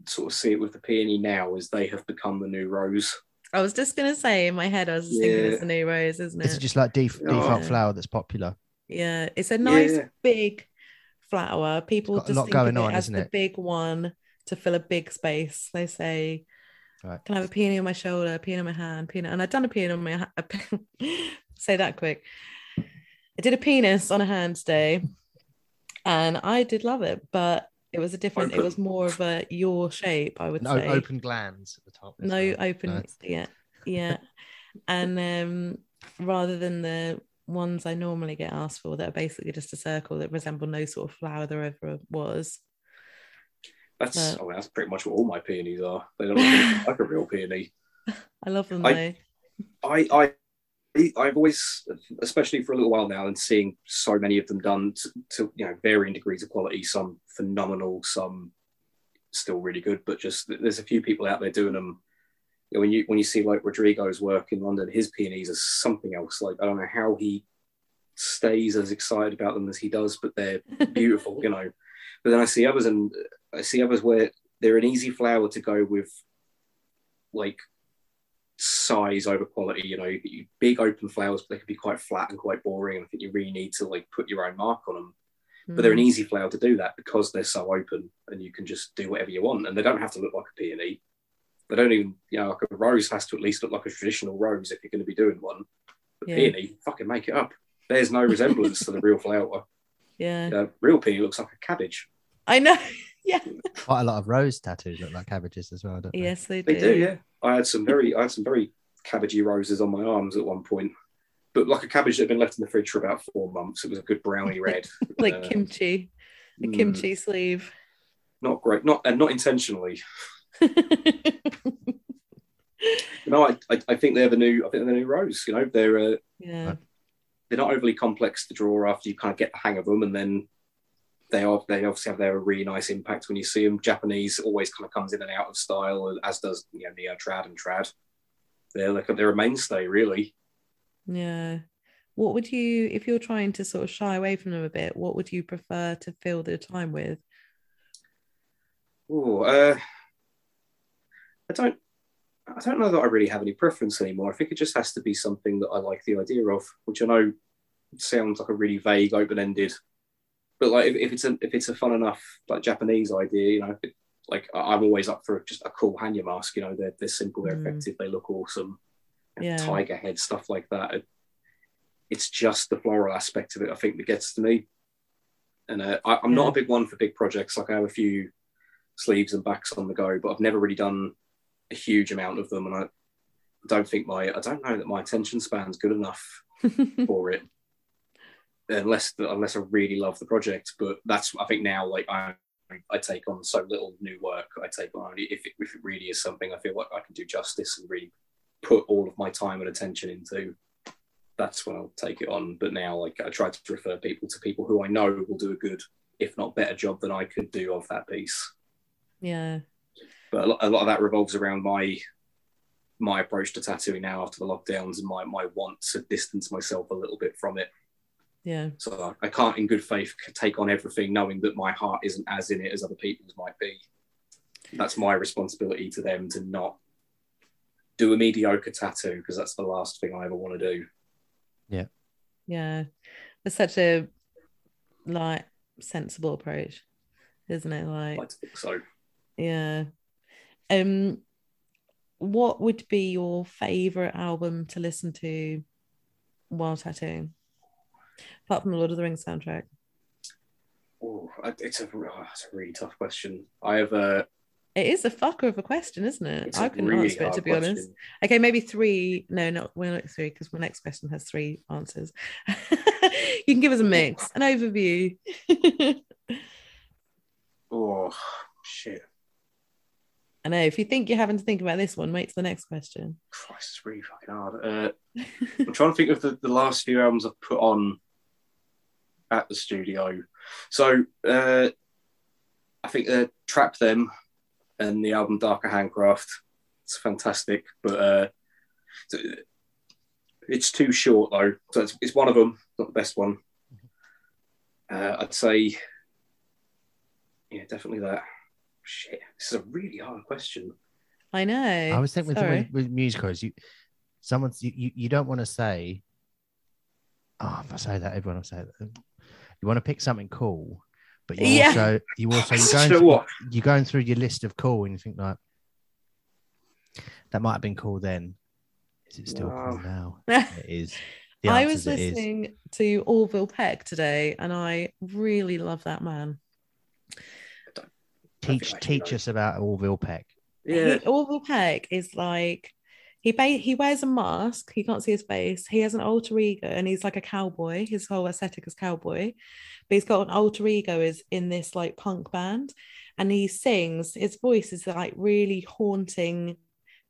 sort of see it with the peony now is they have become the new rose.
I was just gonna say in my head, I was just thinking it's a new rose, isn't
Is it
it?
just like def-
Oh.
default flower that's popular?
Yeah, it's a nice
Yeah.
big flower. People
got a
just
lot
think
going
of it
on,
as
isn't
the
it?
big one to fill a big space. They say,
Right.
"Can I have a peony on my shoulder, a peony on my hand, peony?" And I've done a peony on my ha- say that quick. I did a penis on a hand today, and I did love it, but it was a different. It was more of a your shape, I would
No
say.
open glands at the top.
no
well.
open
No.
yeah yeah and um rather than the ones i normally get asked for that are basically just a circle that resemble no sort of flower there ever was
That's
Uh,
oh, that's pretty much what all my peonies are. They don't look like a real peony.
i love them
I-
though
I, I I've always, especially for a little while now, and seeing so many of them done to, to you know varying degrees of quality. Some phenomenal, some still really good. But just there's a few people out there doing them. You know, when you when you see like Rodrigo's work in London, his peonies are something else. Like I don't know how he stays as excited about them as he does, but they're beautiful, you know. But then I see others, and I see others where they're an easy flower to go with, like size over quality. You know, you, big open flowers, but they can be quite flat and quite boring. And I think you really need to like put your own mark on them. But they're an
Mm.
easy flower to do that because they're so open, and you can just do whatever you want, and they don't have to look like a peony. They don't even, you know, like a rose has to at least look like a traditional rose if you're going to be doing one. But
Yeah.
peony, fucking make it up. There's no resemblance to the real flower.
yeah
Uh, real peony looks like a cabbage.
i know yeah
Quite a lot of rose tattoos look like cabbages as well, don't they?
yes they do,
They do, yeah. I had some very, I had some very cabbagey roses on my arms at one point, but like a cabbage that had been left in the fridge for about four months. It was a good browny red,
like
Uh,
kimchi a
mm,
kimchi sleeve
Not great, not and not intentionally. No, I, I, I think they're the new, I think they're the new rose. You know, they're uh,
yeah
they're not overly complex to draw after you kind of get the hang of them, and then they are they obviously have their really nice impact when you see them. Japanese always kind of comes in and out of style, as does you know neo trad and trad. They're like they're a mainstay, really.
Yeah what would you if you're trying to sort of shy away from them a bit what would you prefer to fill the time with
Oh, uh, I don't. I don't know that I really have any preference anymore. I think it just has to be something that I like the idea of, which I know sounds like a really vague, open-ended. But like, if, if it's a if it's a fun enough like Japanese idea, you know, it, like I'm always up for just a cool hannya mask. You know, they're they're simple, they're
Mm.
effective, they look awesome.
Yeah.
Tiger head stuff like that. It- it's just the floral aspect of it, I think, that gets to me. And uh, I, I'm not a big one for big projects. Like I have a few sleeves and backs on the go, but I've never really done a huge amount of them, and I don't think my I don't know that my attention span's good enough for it, unless unless I really love the project. But that's I think now like I I take on so little new work. I take on only if it, if it really is something I feel like I can do justice and really put all of my time and attention into. That's when I'll take it on. But now, like I try to refer people to people who I know will do a good, if not better, job than I could do of that piece
yeah
but a lot, a lot of that revolves around my my approach to tattooing now after the lockdowns and my my want to distance myself a little bit from it
yeah
so i can't in good faith take on everything knowing that my heart isn't as in it as other people's might be that's my responsibility to them to not do a mediocre tattoo because that's the last thing i ever want to do
Yeah, Yeah. it's such a like sensible approach, isn't it? Like,
like to think so
yeah, Um, what would be your favorite album to listen to while tattooing, apart from the Lord of the Rings soundtrack?
Oh, it's a, oh, it's a really tough question. I have a.
It is a fucker of a question, isn't it?
It's
I couldn't
really
answer it to be honest. Okay, maybe three. No, not we're not three because my next question has three answers. you can give us a mix, an overview.
Oh shit!
I know. If you think you're having to think about this one, wait to the next question.
Christ, it's really fucking hard. Uh, I'm trying to think of the, the last few albums I've put on at the studio. So uh, I think uh, Trap Them and the album Darker Handcraft. It's fantastic, but uh, it's too short though. So it's, it's one of them, not the best one. Uh, I'd say, yeah, definitely that. Shit, this is a really hard question.
I know.
I was thinking with,
Sorry.
with, with musicals, you someone's you, you, you don't want to say, oh, if I say that, everyone will say that. You want to pick something cool, but you
Yeah.
also you also you're going
you
through,
what?
you're going through your list of cool, and you think like that might have been cool then. Is it still cool
No.
now? it is.
I
answer
was
is
listening to Orville Peck today, and I really love that man.
Teach
I
teach us about Orville Peck.
Yeah,
He, Orville Peck is like he ba- he wears a mask. He can't see his face. He has an alter ego, and he's like a cowboy. His whole aesthetic is cowboy, but he's got an alter ego is in this like punk band, and he sings. His voice is like really haunting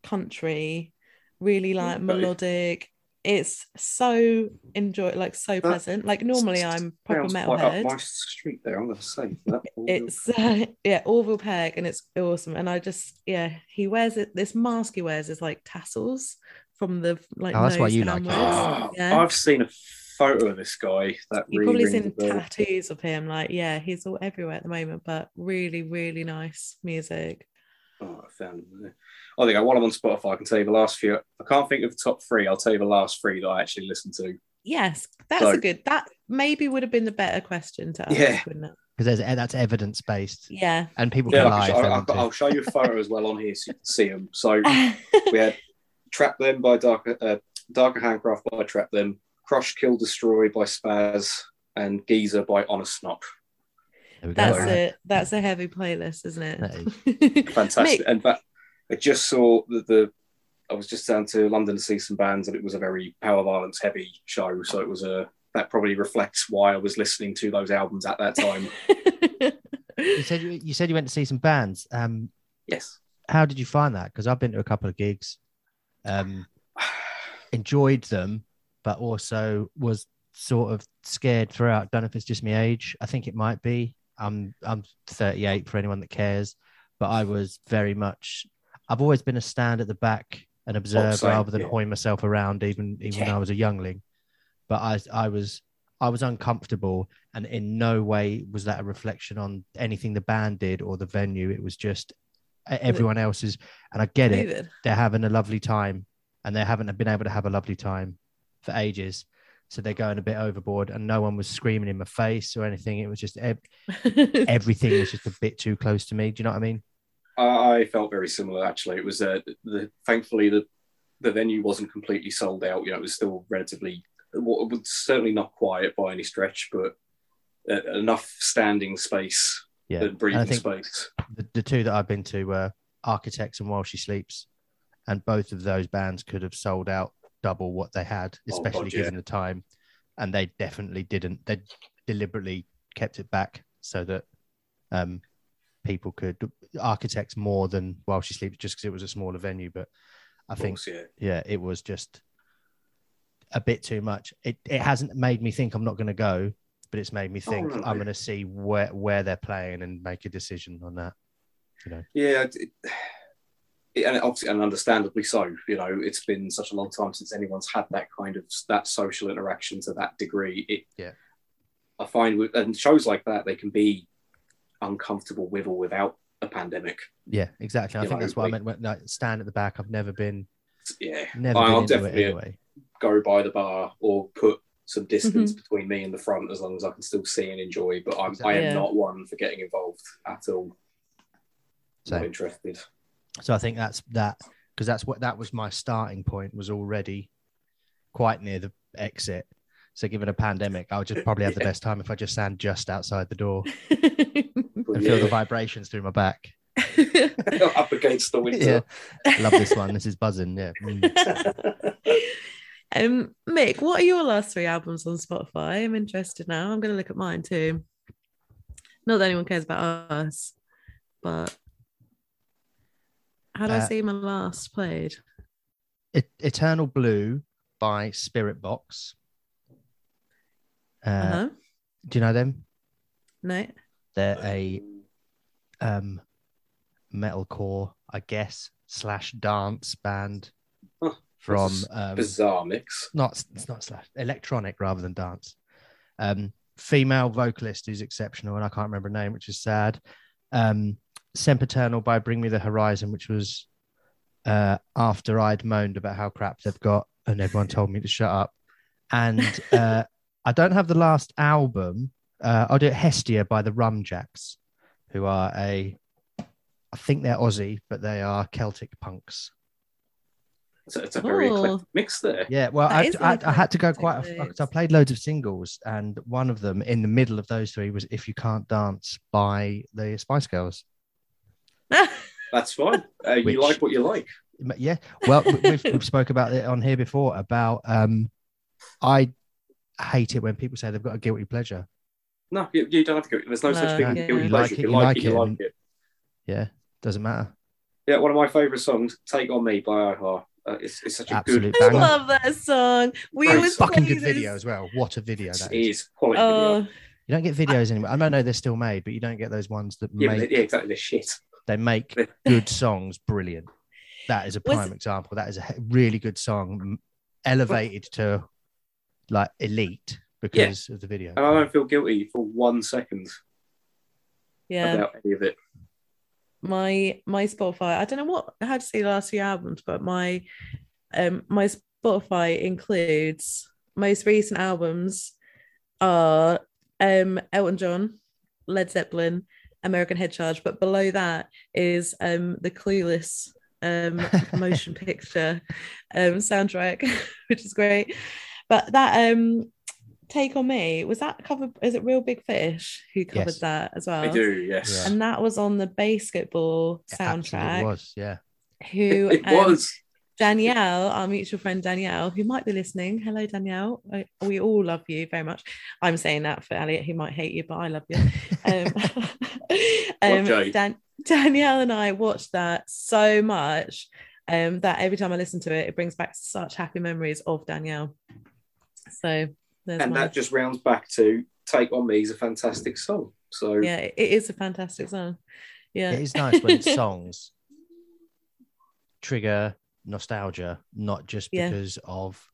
country, really like melodic. It's so enjoy like so
That
pleasant. Like normally I'm proper
Sounds quite up
metalhead
my street there. I'm going to say that.
it's uh, yeah Orville Peck and it's awesome and I just yeah he wears it this mask he wears is like tassels from the like
Oh, that's why
nose
you like it.
downwards.
Ah,
yeah
I've seen a photo of this guy that
you
really
probably seen
a
tattoos of him like yeah he's all everywhere at the moment but really really nice music
Oh, I found him there. I think while I'm on Spotify, I can tell you the last few. I can't think of the top three. I'll tell you the last three that I actually listened to.
yes that's
So-
a good that maybe would have been the better question to ask
Yeah.
wouldn't it
Because that's evidence based,
yeah
and people
Yeah,
can lie.
I'll, I'll. I'll show you a photo as well on here so you can see them. So we had Trap Them by Darker, uh, Darker Handcraft by Trap Them, Crush, Kill, Destroy by Spazz, and Geezer by Honest Snop.
There go.
that's
Right.
a that's a heavy playlist isn't
That
it
Fantastic.
Mick,
And that, I just saw the, the, I was just down to London to see some bands, and it was a very power violence heavy show. So it was a, that probably reflects why I was listening to those albums at that time.
You said you, you said you went to see some bands. Um,
yes.
how did you find that? Because I've been to a couple of gigs, um, enjoyed them, but also was sort of scared throughout. Don't know if it's just my age. I think it might be. I'm I'm 38 for anyone that cares, but I was very much. I've always been a stand at the back and observe rather than
yeah.
myself around, even even when I was a youngling. But I I was I was uncomfortable, and in no way was that a reflection on anything the band did or the venue. It was just everyone else's, and I get it they're having a lovely time and they haven't been able to have a lovely time for ages. So they're going a bit overboard and no one was screaming in my face or anything. It was just ev- everything was just a bit too close to me. Do you know what I mean?
I, I felt very similar actually. It was uh, the thankfully the the venue wasn't completely sold out. You know, it was still relatively, well, it was certainly not quiet by any stretch, but uh, enough standing space
Yeah.
and
And
breathing
I think
space.
the, the two that I've been to were Architects and While She Sleeps. And both of those bands could have sold out double what they had,
Oh,
especially
God, yeah.
given the time. And they definitely didn't. They deliberately kept it back so that um, people could architects more than while she sleeps just because it was a smaller venue but i think
course, yeah.
yeah it was just a bit too much it, it hasn't made me think i'm not going to go but it's made me think
no,
i'm going to see where where they're playing and make a decision on that
Yeah, it, it- and obviously, and understandably so. You know, it's been such a long time since anyone's had that kind of that social interaction to that degree. It,
Yeah.
I find with and shows like that they can be uncomfortable with or without a pandemic.
yeah exactly i
You
think
know,
that's what
like-
i meant when no, stand at the back i've never been
Yeah,
never
I'll
been
definitely-
anyway
go by the bar or put some distance
Mm-hmm.
between me and the front as long as I can still see and enjoy. But I'm, I am
Yeah.
not one for getting involved at all. Not
Same.
interested.
So I think that's that because that's what that was my starting point was already quite near the exit. So given a pandemic, I would just probably have the best time if I just stand just outside the door and feel the vibrations through my back.
up against the window.
Love this one. This is buzzing. Yeah. Mm.
um, Mick, what are your last three albums on Spotify? I'm interested now. I'm going to look at mine too. Not that anyone cares about us, but how do I
Uh,
see my last played?
E- Eternal Blue by Spiritbox. Uh,
Uh-huh.
Do you know them?
No.
They're a um, metalcore, I guess, slash dance band
Huh.
from um,
Bizarre mix.
not it's not slash electronic rather than dance. Um, female vocalist who's exceptional, and I can't remember her name, which is sad. Um, Sempiternal by Bring Me the Horizon, which was uh, after I'd moaned about how crap they've got, and everyone told me to shut up. And uh, I don't have the last album. Uh, I'll do it Hestia by the Rumjacks, who are a, I think they're Aussie, but they are Celtic punks.
It's a, it's a very eclectic mix there.
Yeah, well, I, I, I had to go quite.
eclectic
A,
mix.
I played loads of singles, and one of them in the middle of those three was "If You Can't Dance" by the Spice Girls.
That's fine. Uh,
Which-
you like what you like.
Yeah, well, we- we've, we've spoke about it on here before. About um, I hate it when people say they've got a guilty pleasure.
No, you, you don't have to go. There's no
No,
such thing as
yeah.
guilty
You
pleasure.
like it,
you
you
like,
like
it, you like
and-
it.
Yeah, doesn't matter.
Yeah, one of my favourite songs, "Take on Me" by a-ha. Uh, it's, it's such a
Absolute
good.
I love that song. We
Great
always.
Fucking good
this-
video as well. What a video that
It
is.
is quality. video.
Oh,
You don't get videos anymore. I don't know they're still made, but you don't get those ones that
Yeah,
make
yeah, exactly. The shit.
They make good songs brilliant. That is a
Was-
prime example. That is a really good song, elevated to like elite because of the video.
And I don't feel guilty for one second
yeah.
about any of it.
my my Spotify. I don't know what I had to see the last few albums, but my um my Spotify includes most recent albums are um Elton John, Led Zeppelin, American Head Charge, but below that is um the Clueless um motion picture um soundtrack, which is great. But that um Take on Me was that cover is it Reel Big Fish who covered
Yes.
that as well?
I do, yes.
and that was on the basketball
It
soundtrack.
was, yeah.
Who
It
um,
was.
Danielle, our mutual friend Danielle, who might be listening. Hello, Danielle. I, we all love you very much. I'm saying that for Elliot, who might hate you, but I love you. Um, um, Dan- Danielle and I watched that so much um, that every time I listen to it, it brings back such happy memories of Danielle. So there's
And
my,
that just rounds back to "Take on Me" is a fantastic song. So
yeah, it it is a fantastic song. Yeah,
It is nice when songs trigger nostalgia, not just
Yeah.
because of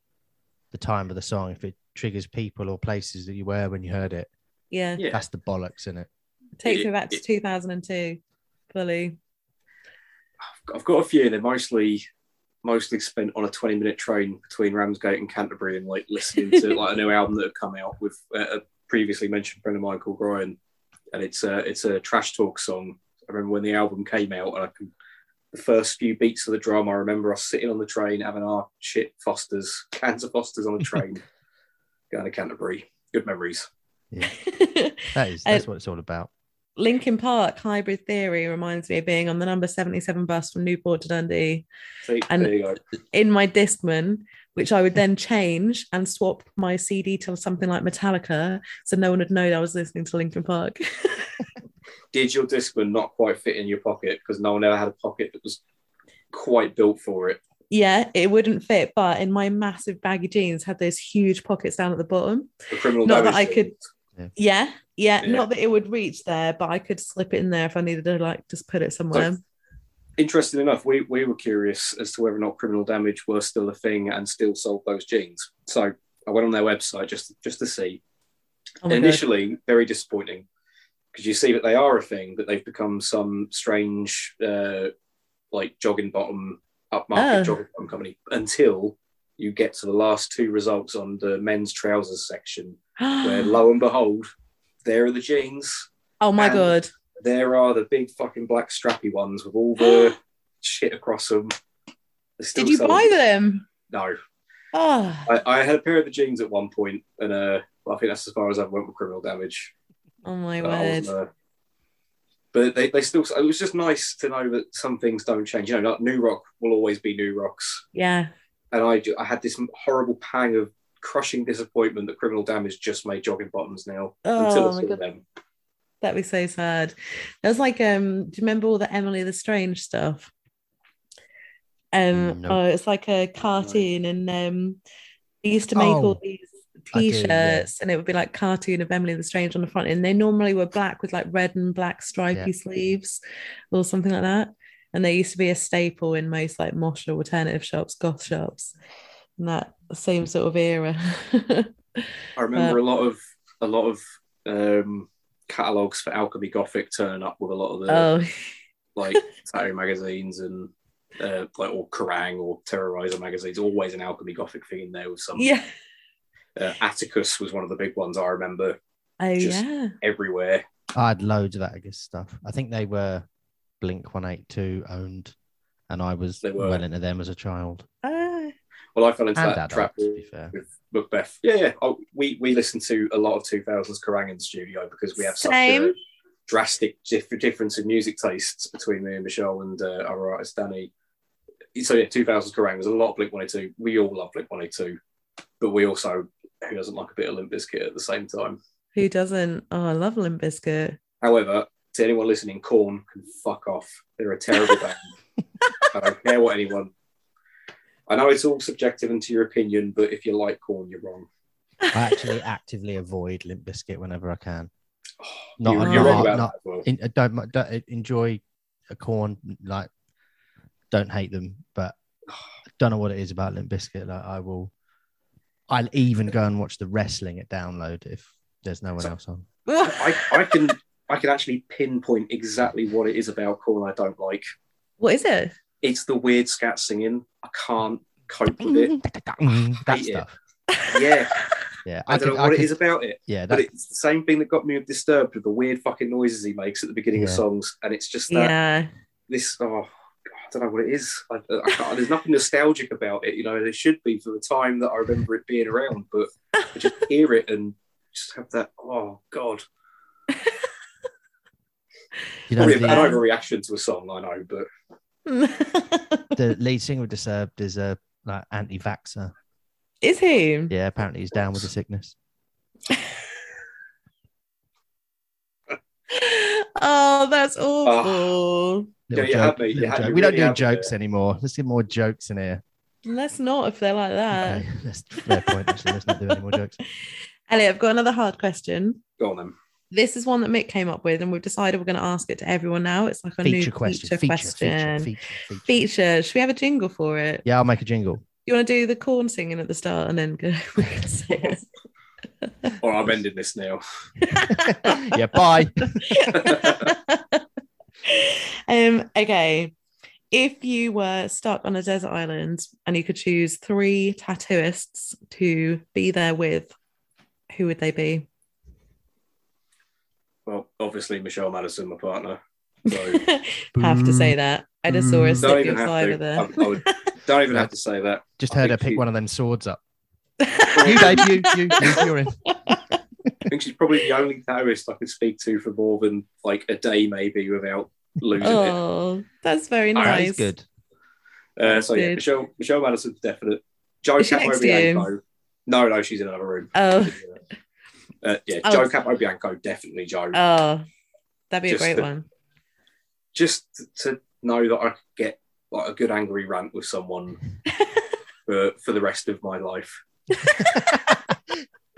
the time of the song. If it triggers people or places that you were when you heard it,
yeah.
yeah,
that's the bollocks in it.
Takes
It-
me back to
it-
2002 fully.
I've got a few. They're mostly mostly spent on a 20 minute train between Ramsgate and Canterbury and like listening to like a new album that had come out with a previously mentioned friend of mine called Brian. And it's a, it's a trash talk song. I remember when the album came out and I can, the first few beats of the drum, I remember us sitting on the train having our shit Fosters, cans of Fosters on the train going to Canterbury. Good memories.
That is uh, that's what it's all about.
Linkin Park Hybrid Theory reminds me of being on the number 77 bus from Newport to Dundee
See,
And-
there you go.
in my Discman, which I would then change and swap my CD to something like Metallica so no one would know that I was listening to Linkin Park.
Did your Discman not quite fit in your pocket because no one ever had a pocket that was quite built for it?
yeah, it wouldn't fit, but in my massive baggy jeans had those huge pockets down at the bottom.
The criminal
Not that
damage
I could-. Yeah, yeah,
Yeah.
not that it would reach there, but I could slip it in there if I needed to like just put it somewhere.
interesting enough, we, we were curious as to whether or not criminal damage were still a thing and still sold those jeans. So I went on their website just just to see.
Oh my God.
Initially, very disappointing because you see that they are a thing, but they've become some strange, uh, like jogging bottom, upmarket
Oh.
jogging bottom company until you get to the last two results on the men's trousers section, where lo and behold, there are the jeans
oh my god.
there are the big fucking black strappy ones with all the shit across them.
Did you
selling
buy them?
No,
Oh,
I, I had a pair of the jeans at one point, and uh, I think that's as far as I went with criminal damage.
Oh my
But
word.
wasn't, uh, but they, they still. It was just nice to know that some things don't change. You know, like new rock will always be new rocks,
Yeah.
and I ju- I had this horrible pang of crushing disappointment that criminal damage just made jogging bottoms now.
Oh
I
my God.
them.
That'd be so sad. There was like, um, do you remember all the Emily the Strange stuff? Um,
No.
oh, it's like a cartoon, and um, they used to make
Oh,
all these
I do, yeah.
t-shirts, and it would be like cartoon of Emily the Strange on the front, and they normally were black with like red and black stripy
Yeah.
sleeves, or something like that. And they used to be a staple in most like mosh or alternative shops, goth shops, in that same sort of era.
I remember a lot of a lot of um, catalogs for Alchemy Gothic turn up with a lot of the
oh,
like tattoo magazines and uh, like or Kerrang or Terrorizer magazines. Always an Alchemy Gothic thing in there with some.
yeah.
Uh, Atticus was one of the big ones I remember
Oh,
Just-
yeah.
everywhere.
I had loads of Atticus stuff. I think they were Blink 182 owned, and I was well into them as a child.
Ah.
Well, I fell into that
adult,
trap
to be fair.
with Macbeth. Yeah, yeah. Oh, we we listened to a lot of 2000s Kerrang in the studio because we have such a
Same.
drastic dif- difference in music tastes between me and Michelle and uh, our artist Danny. So yeah, 2000s Kerrang was a lot of Blink 182. We all love Blink 182, but we also who doesn't like a bit of Limp Bizkit at the same time.
Who doesn't? Oh, I love Limp Bizkit.
However, to anyone listening, Korn can fuck off. They're a terrible band. I don't care what anyone. I know it's all subjective and to your opinion, but if you like Korn, you're wrong.
I actually actively avoid Limp Bizkit whenever I can. Oh, not,
you're, you're wrong about
not-
well.
in, uh, don't, don't uh, enjoy a Korn like don't hate them, but don't know what it is about Limp Bizkit. Like I will, I'll even go and watch the wrestling at download if there's no one
So-
else on.
I, I can I can actually pinpoint exactly what it is about Korn I don't like.
what is it?
It's the weird scat singing. I can't cope with it.
that
Hate it.
stuff.
Yeah,
Yeah,
I, don't
could-
know what
could-
it is about it.
Yeah,
But
that,
it's the same thing that got me disturbed with the weird fucking noises he makes at the beginning of songs, and it's just that
Yeah.
this. Oh, God, I don't know what it is. I, I can't, there's nothing nostalgic about it. You know, there should be for the time that I remember it being around, but I just hear it and just have that. Oh God,
you know,
probably an
the, uh,
overreaction to a song. I know, but
the lead singer of Disturbed is a like anti-vaxer.
is he?
Yeah, apparently he's down with the sickness.
Oh, that's ah. awful.
Yeah,
Little
you
joke-
me,
little joke.
me
We don't
really
do
had me
jokes
there.
anymore. Let's get more jokes in here.
Let's not if they're like that.
Okay, that's fair point. Actually, let's not do any more jokes.
Elliot, I've got another hard question.
go on then.
This is one that Mick came up with, and we've decided we're going to ask it to everyone now. It's like a
Feature
new
question.
feature,
Feature,
question.
feature, feature, feature.
Feature. Should we have a jingle for it?
Yeah, I'll make a jingle.
You want to do the Korn singing at the start and then go? we can say it.
Or I'm ending this now.
yeah, bye.
um, okay. If you were stuck on a desert island and you could choose three tattooists to be there with, who would they be?
Well, obviously Michelle Madison, my partner. So
have to say that. I just saw a
Boo.
don't
slip
even
your
have
saliva
to.
there.
I, I would, don't even have to say that.
Just
I
heard her pick
she-
one of them swords up. You, babe, you, you, you, you're in.
I think she's probably the only tattooist I could speak to for more than like a day, maybe, without losing it.
oh, that's very
All right,
nice.
That's good.
Uh, so yeah,
Good.
Michelle Michelle Madison's definite. Joe
Is she next?
Capobianco. No, no, she's in another room.
Oh.
Uh, yeah,
Oh.
Joe Capobianco, definitely Joe.
Oh, that'd be
Just
a great
the-
one.
Just to know that I could get like a good angry rant with someone for for the rest of my life.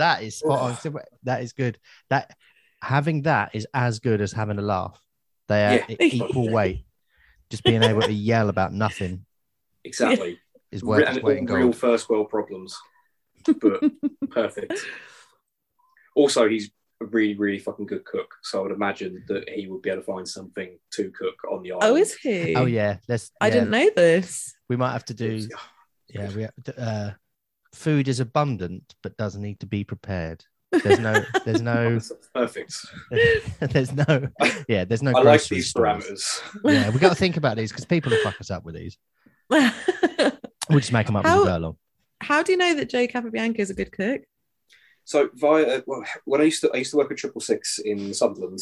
that is spot on. So, That is good. That having that is as good as having a laugh. They are
Yeah.
equal weight. Just being able to yell about nothing
Exactly.
is
Re-
worth its
and
weight in
real
gold.
first world problems, but perfect. Also, he's a really, really fucking good cook. So I would imagine that he would be able to find something to cook on the island.
Oh, is he?
Oh yeah, let's.
I
yeah,
didn't know this.
We might have to do. Yeah, we have to, uh, food is abundant but doesn't need to be prepared. There's no, there's no,
perfect.
there's no, yeah, there's no.
I like these
stores.
parameters.
Yeah, we got to think about these because people will fuck us up with these. We'll just make them up as
How-
we go along.
How do you know that Joe Capobianco is a good cook?
So via well, when I used to I used to work at Triple Six in Sunderland,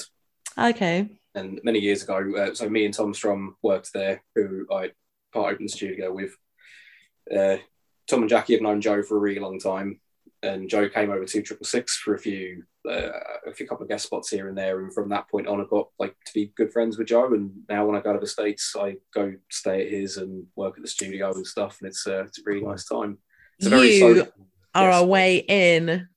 Okay.
and many years ago, uh, so me and Tom Strom worked there, who I part opened the studio with. Uh, Tom and Jackie have known Joe for a really long time, and Joe came over to Triple Six for a few, uh, a few couple of guest spots here and there, and from that point on, I got like to be good friends with Joe. And now when I go to the states, I go stay at his and work at the studio and stuff, and it's uh, it's a really nice time. It's a very
You
social-
Are
Yes.
our way in.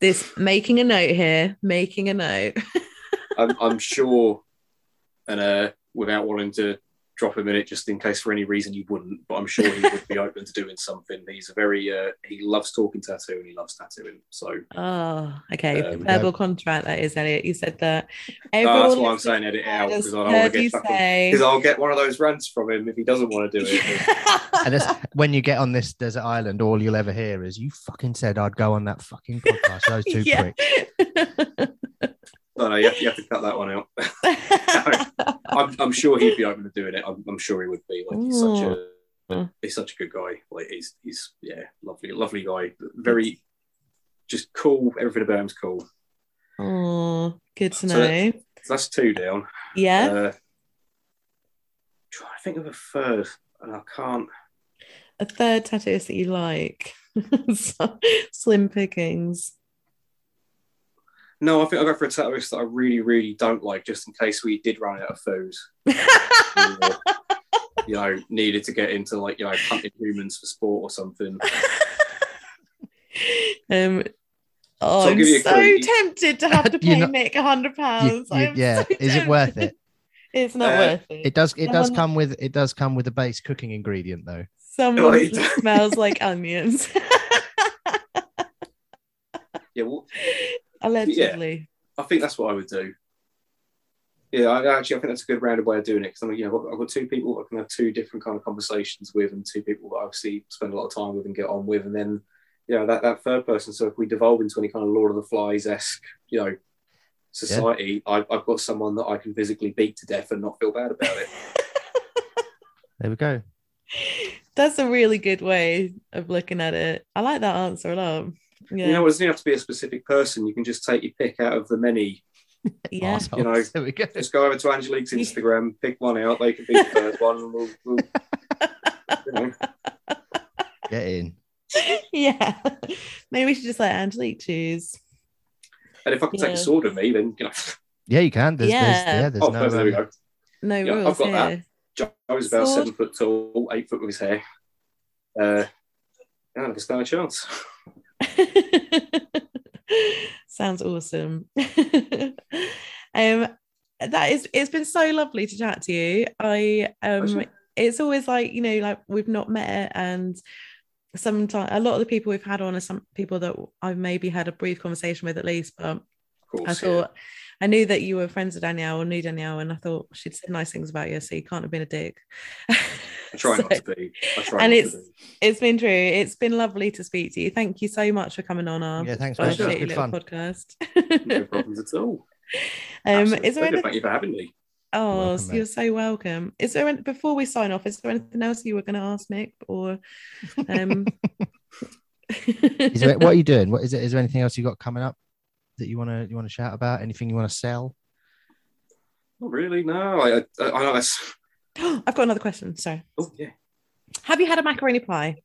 This making a note here, making a note.
I'm, I'm sure, and uh, without wanting to drop him in it, just in case for any reason you wouldn't, but I'm sure he would be open to doing something. He's a very, uh, he loves talking tattoo and he loves tattooing. So
Oh, okay.
There we
Verbal contract. That is Elliot. You said that.
uh, that's why I'm saying edit it out
has
because I don't want to get stuck
say-
because I'll get one of those rants from him if he doesn't want to do it.
And when you get on this desert island, all you'll ever hear is, "You fucking said I'd go on that fucking podcast." Those two
yeah.
no, no, you have, you have to cut that one out. I'm, I'm sure he'd be open to doing it. I'm, I'm sure he would be. Like he's such a he's such a good guy. Like he's he's yeah, lovely, lovely guy. Very just cool. Everything about him's cool.
oh, good to
So
know.
that- that's two down.
yeah.
Uh, trying to think of a third, and I can't.
a third tattooist that you like. Slim pickings.
No, I think I'll go for a tattooist that I really, really don't like, just in case we did run out of food. or, you know, needed to get into like you know hunting humans for sport or something.
um, oh,
So I'll
I'm
give you a
so
clue.
tempted to have to pay
not-
Nick a hundred pounds.
you- yeah,
so
is it worth it?
It's not
Uh,
worth it.
It does. It does
Someone-
come with. It does come with a base cooking ingredient, though.
Someone
Right.
that smells like onions.
Yeah, well,
Allegedly.
I think that's what I would do. Yeah, I, actually, I think that's a good rounded way of doing it because I'm, you know, I've got, two people I can have two different kind of conversations with, and two people that I obviously spend a lot of time with and get on with, and then, you know, that, that third person. So if we devolve into any kind of Lord of the Flies esque, you know, society, I've, I've got someone that I can physically beat to death and not feel bad about it.
There we go.
That's a really good way of looking at it. I like that answer a lot. Yeah.
You know, it doesn't have to be a specific person. You can just take your pick out of the many.
yeah.
Arseholes.
You know,
there we go.
Just go over to Angelique's Instagram, pick one out. They can be the first one, and we'll, we'll you know.
Get in.
yeah. Maybe we should just let Angelique choose.
And if I can take
Yeah.
a sword with me, then you know.
Yeah, you can. There's,
Yeah.
There's, yeah, there's
oh,
no.
there we
um,
go.
No
Yeah, I've
rules
got that.
here.
Joe's about
Sword.
seven foot tall, eight foot with his hair. Uh, yeah, there's no chance.
Sounds awesome. um, that is. It's been so lovely to chat to you. I um,
Pleasure.
it's always like you know, like we've not met, and sometimes a lot of the people we've had on are some people that I've maybe had a brief conversation with at least, but
course,
I
yeah.
Thought I knew that you were friends with Danielle or knew Danielle, and I thought she'd said nice things about you, so you can't have been a dick.
I try
So-
not to be. I try
and
not
it's
to be.
it's been true. It's been lovely to speak to you. Thank you so much for coming on our
Yeah, thanks,
our
mate. It good
little
fun.
podcast.
No problems at all.
um, is there
pleasure.
anything?
Thank you for having me.
Oh,
Welcome, mate.
you're so welcome. Is there any, before we sign off? Is there anything else you were going to ask Nick or? Um...
Is there, what are you doing? What is it? Is there anything else you got coming up that you want to you want to shout about? Anything you want to sell?
Not really. No, I, I, I know that's.
I've got another question. Sorry.
Oh yeah,
Have you had a macaroni pie?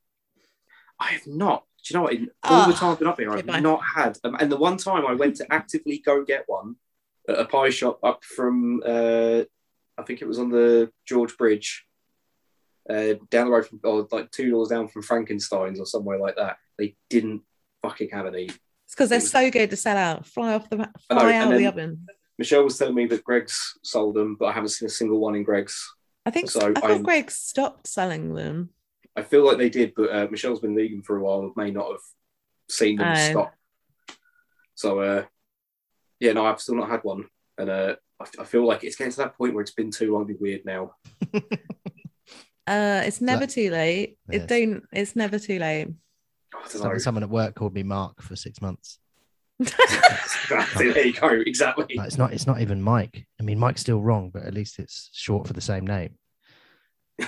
I have not. Do you know what? In all the
Oh,
time I've been up here, I've
bye.
not had. Um, and the one time I went to actively go get one at a pie shop up from, uh, I think it was on the George Bridge, uh, down the road from, or like two doors down from Frankenstein's or somewhere like that. They didn't fucking have any.
It's because they're
It was-
so good to sell out. Fly off the
I know,
fly
and
out of the oven.
Michelle was telling me that Greggs sold them, but I haven't seen a single one in Greggs.
I think
so
I thought
I'm-
Greg stopped selling them.
I feel like they did, but uh, Michelle's been vegan for a while and may not have seen them
Oh.
stop. So, uh, yeah, no, I've still not had one. And uh, I, I feel like it's getting to that point where it's been too long to be weird now.
Uh, it's never
Like-
too late.
Yes.
It don't. It's never too late.
Know.
Someone, someone at work called me Mark for six months.
there you go. Exactly.
Like, it's not. It's not even Mike. I mean, Mike's still wrong, but at least it's short for the same name.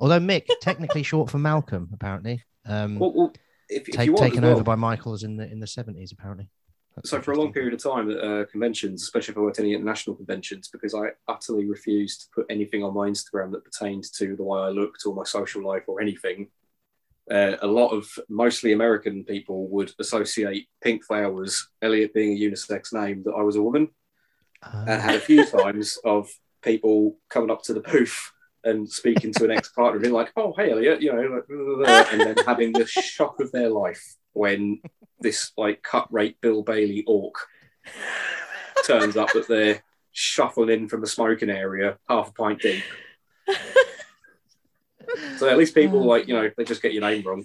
Although Mick, technically short for Malcolm, apparently. Um,
Well, well, if, if
take,
you want
taken
well,
over by Michael's in the in the seventies, apparently. That's
So for a long period of time at uh, conventions, especially if I went to any international conventions, because I utterly refused to put anything on my Instagram that pertained to the way I looked or my social life or anything. Uh, a lot of mostly American people would associate Pink Flowers, Elliot being a unisex name, that I was a woman,
Ah.
and had a few times of people coming up to the booth and speaking to an ex-partner, and being like, "Oh, hey, Elliot," you know, like, blah, blah, blah, and then having the shock of their life when this like cut rate Bill Bailey orc turns up that they're shuffling in from the smoking area, half a pint deep. So at least people oh. like you know they just get your name wrong.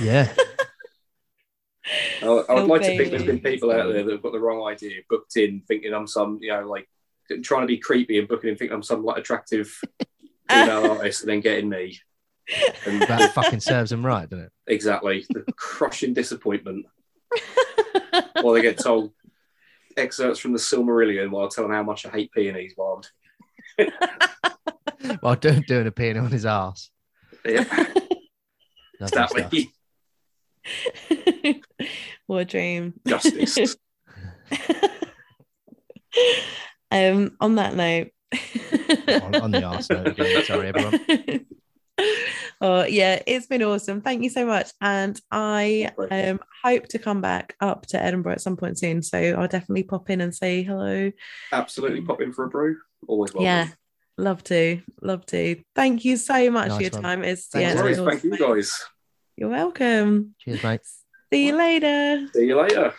yeah,
I, I would
Bill
like to think there's been people out there that have got the wrong idea, booked in thinking I'm some you know like trying to be creepy and booking in thinking I'm some like attractive female artist and then getting me. And
that fucking serves them right, doesn't it?
exactly the crushing disappointment while they get told excerpts from the Silmarillion while telling how much I hate peonies while I'm
While doing doing a peony on his ass.
yeah,
Lovely stuff.
exactly
what a dream.
justice.
um, on that note,
On- on the arse note again, sorry, everyone.
oh yeah, it's been awesome. Thank you so much, and I um hope to come back up to Edinburgh at some point soon. So I'll definitely pop in and say hello.
Absolutely pop in for a brew. Always welcome.
Yeah, love to, love to. Thank you so much for your
one.
time. It's
Thanks,
yeah,
No
it's
worries. Thank you guys.
You're welcome.
Cheers, mate.
See you later.
See you later.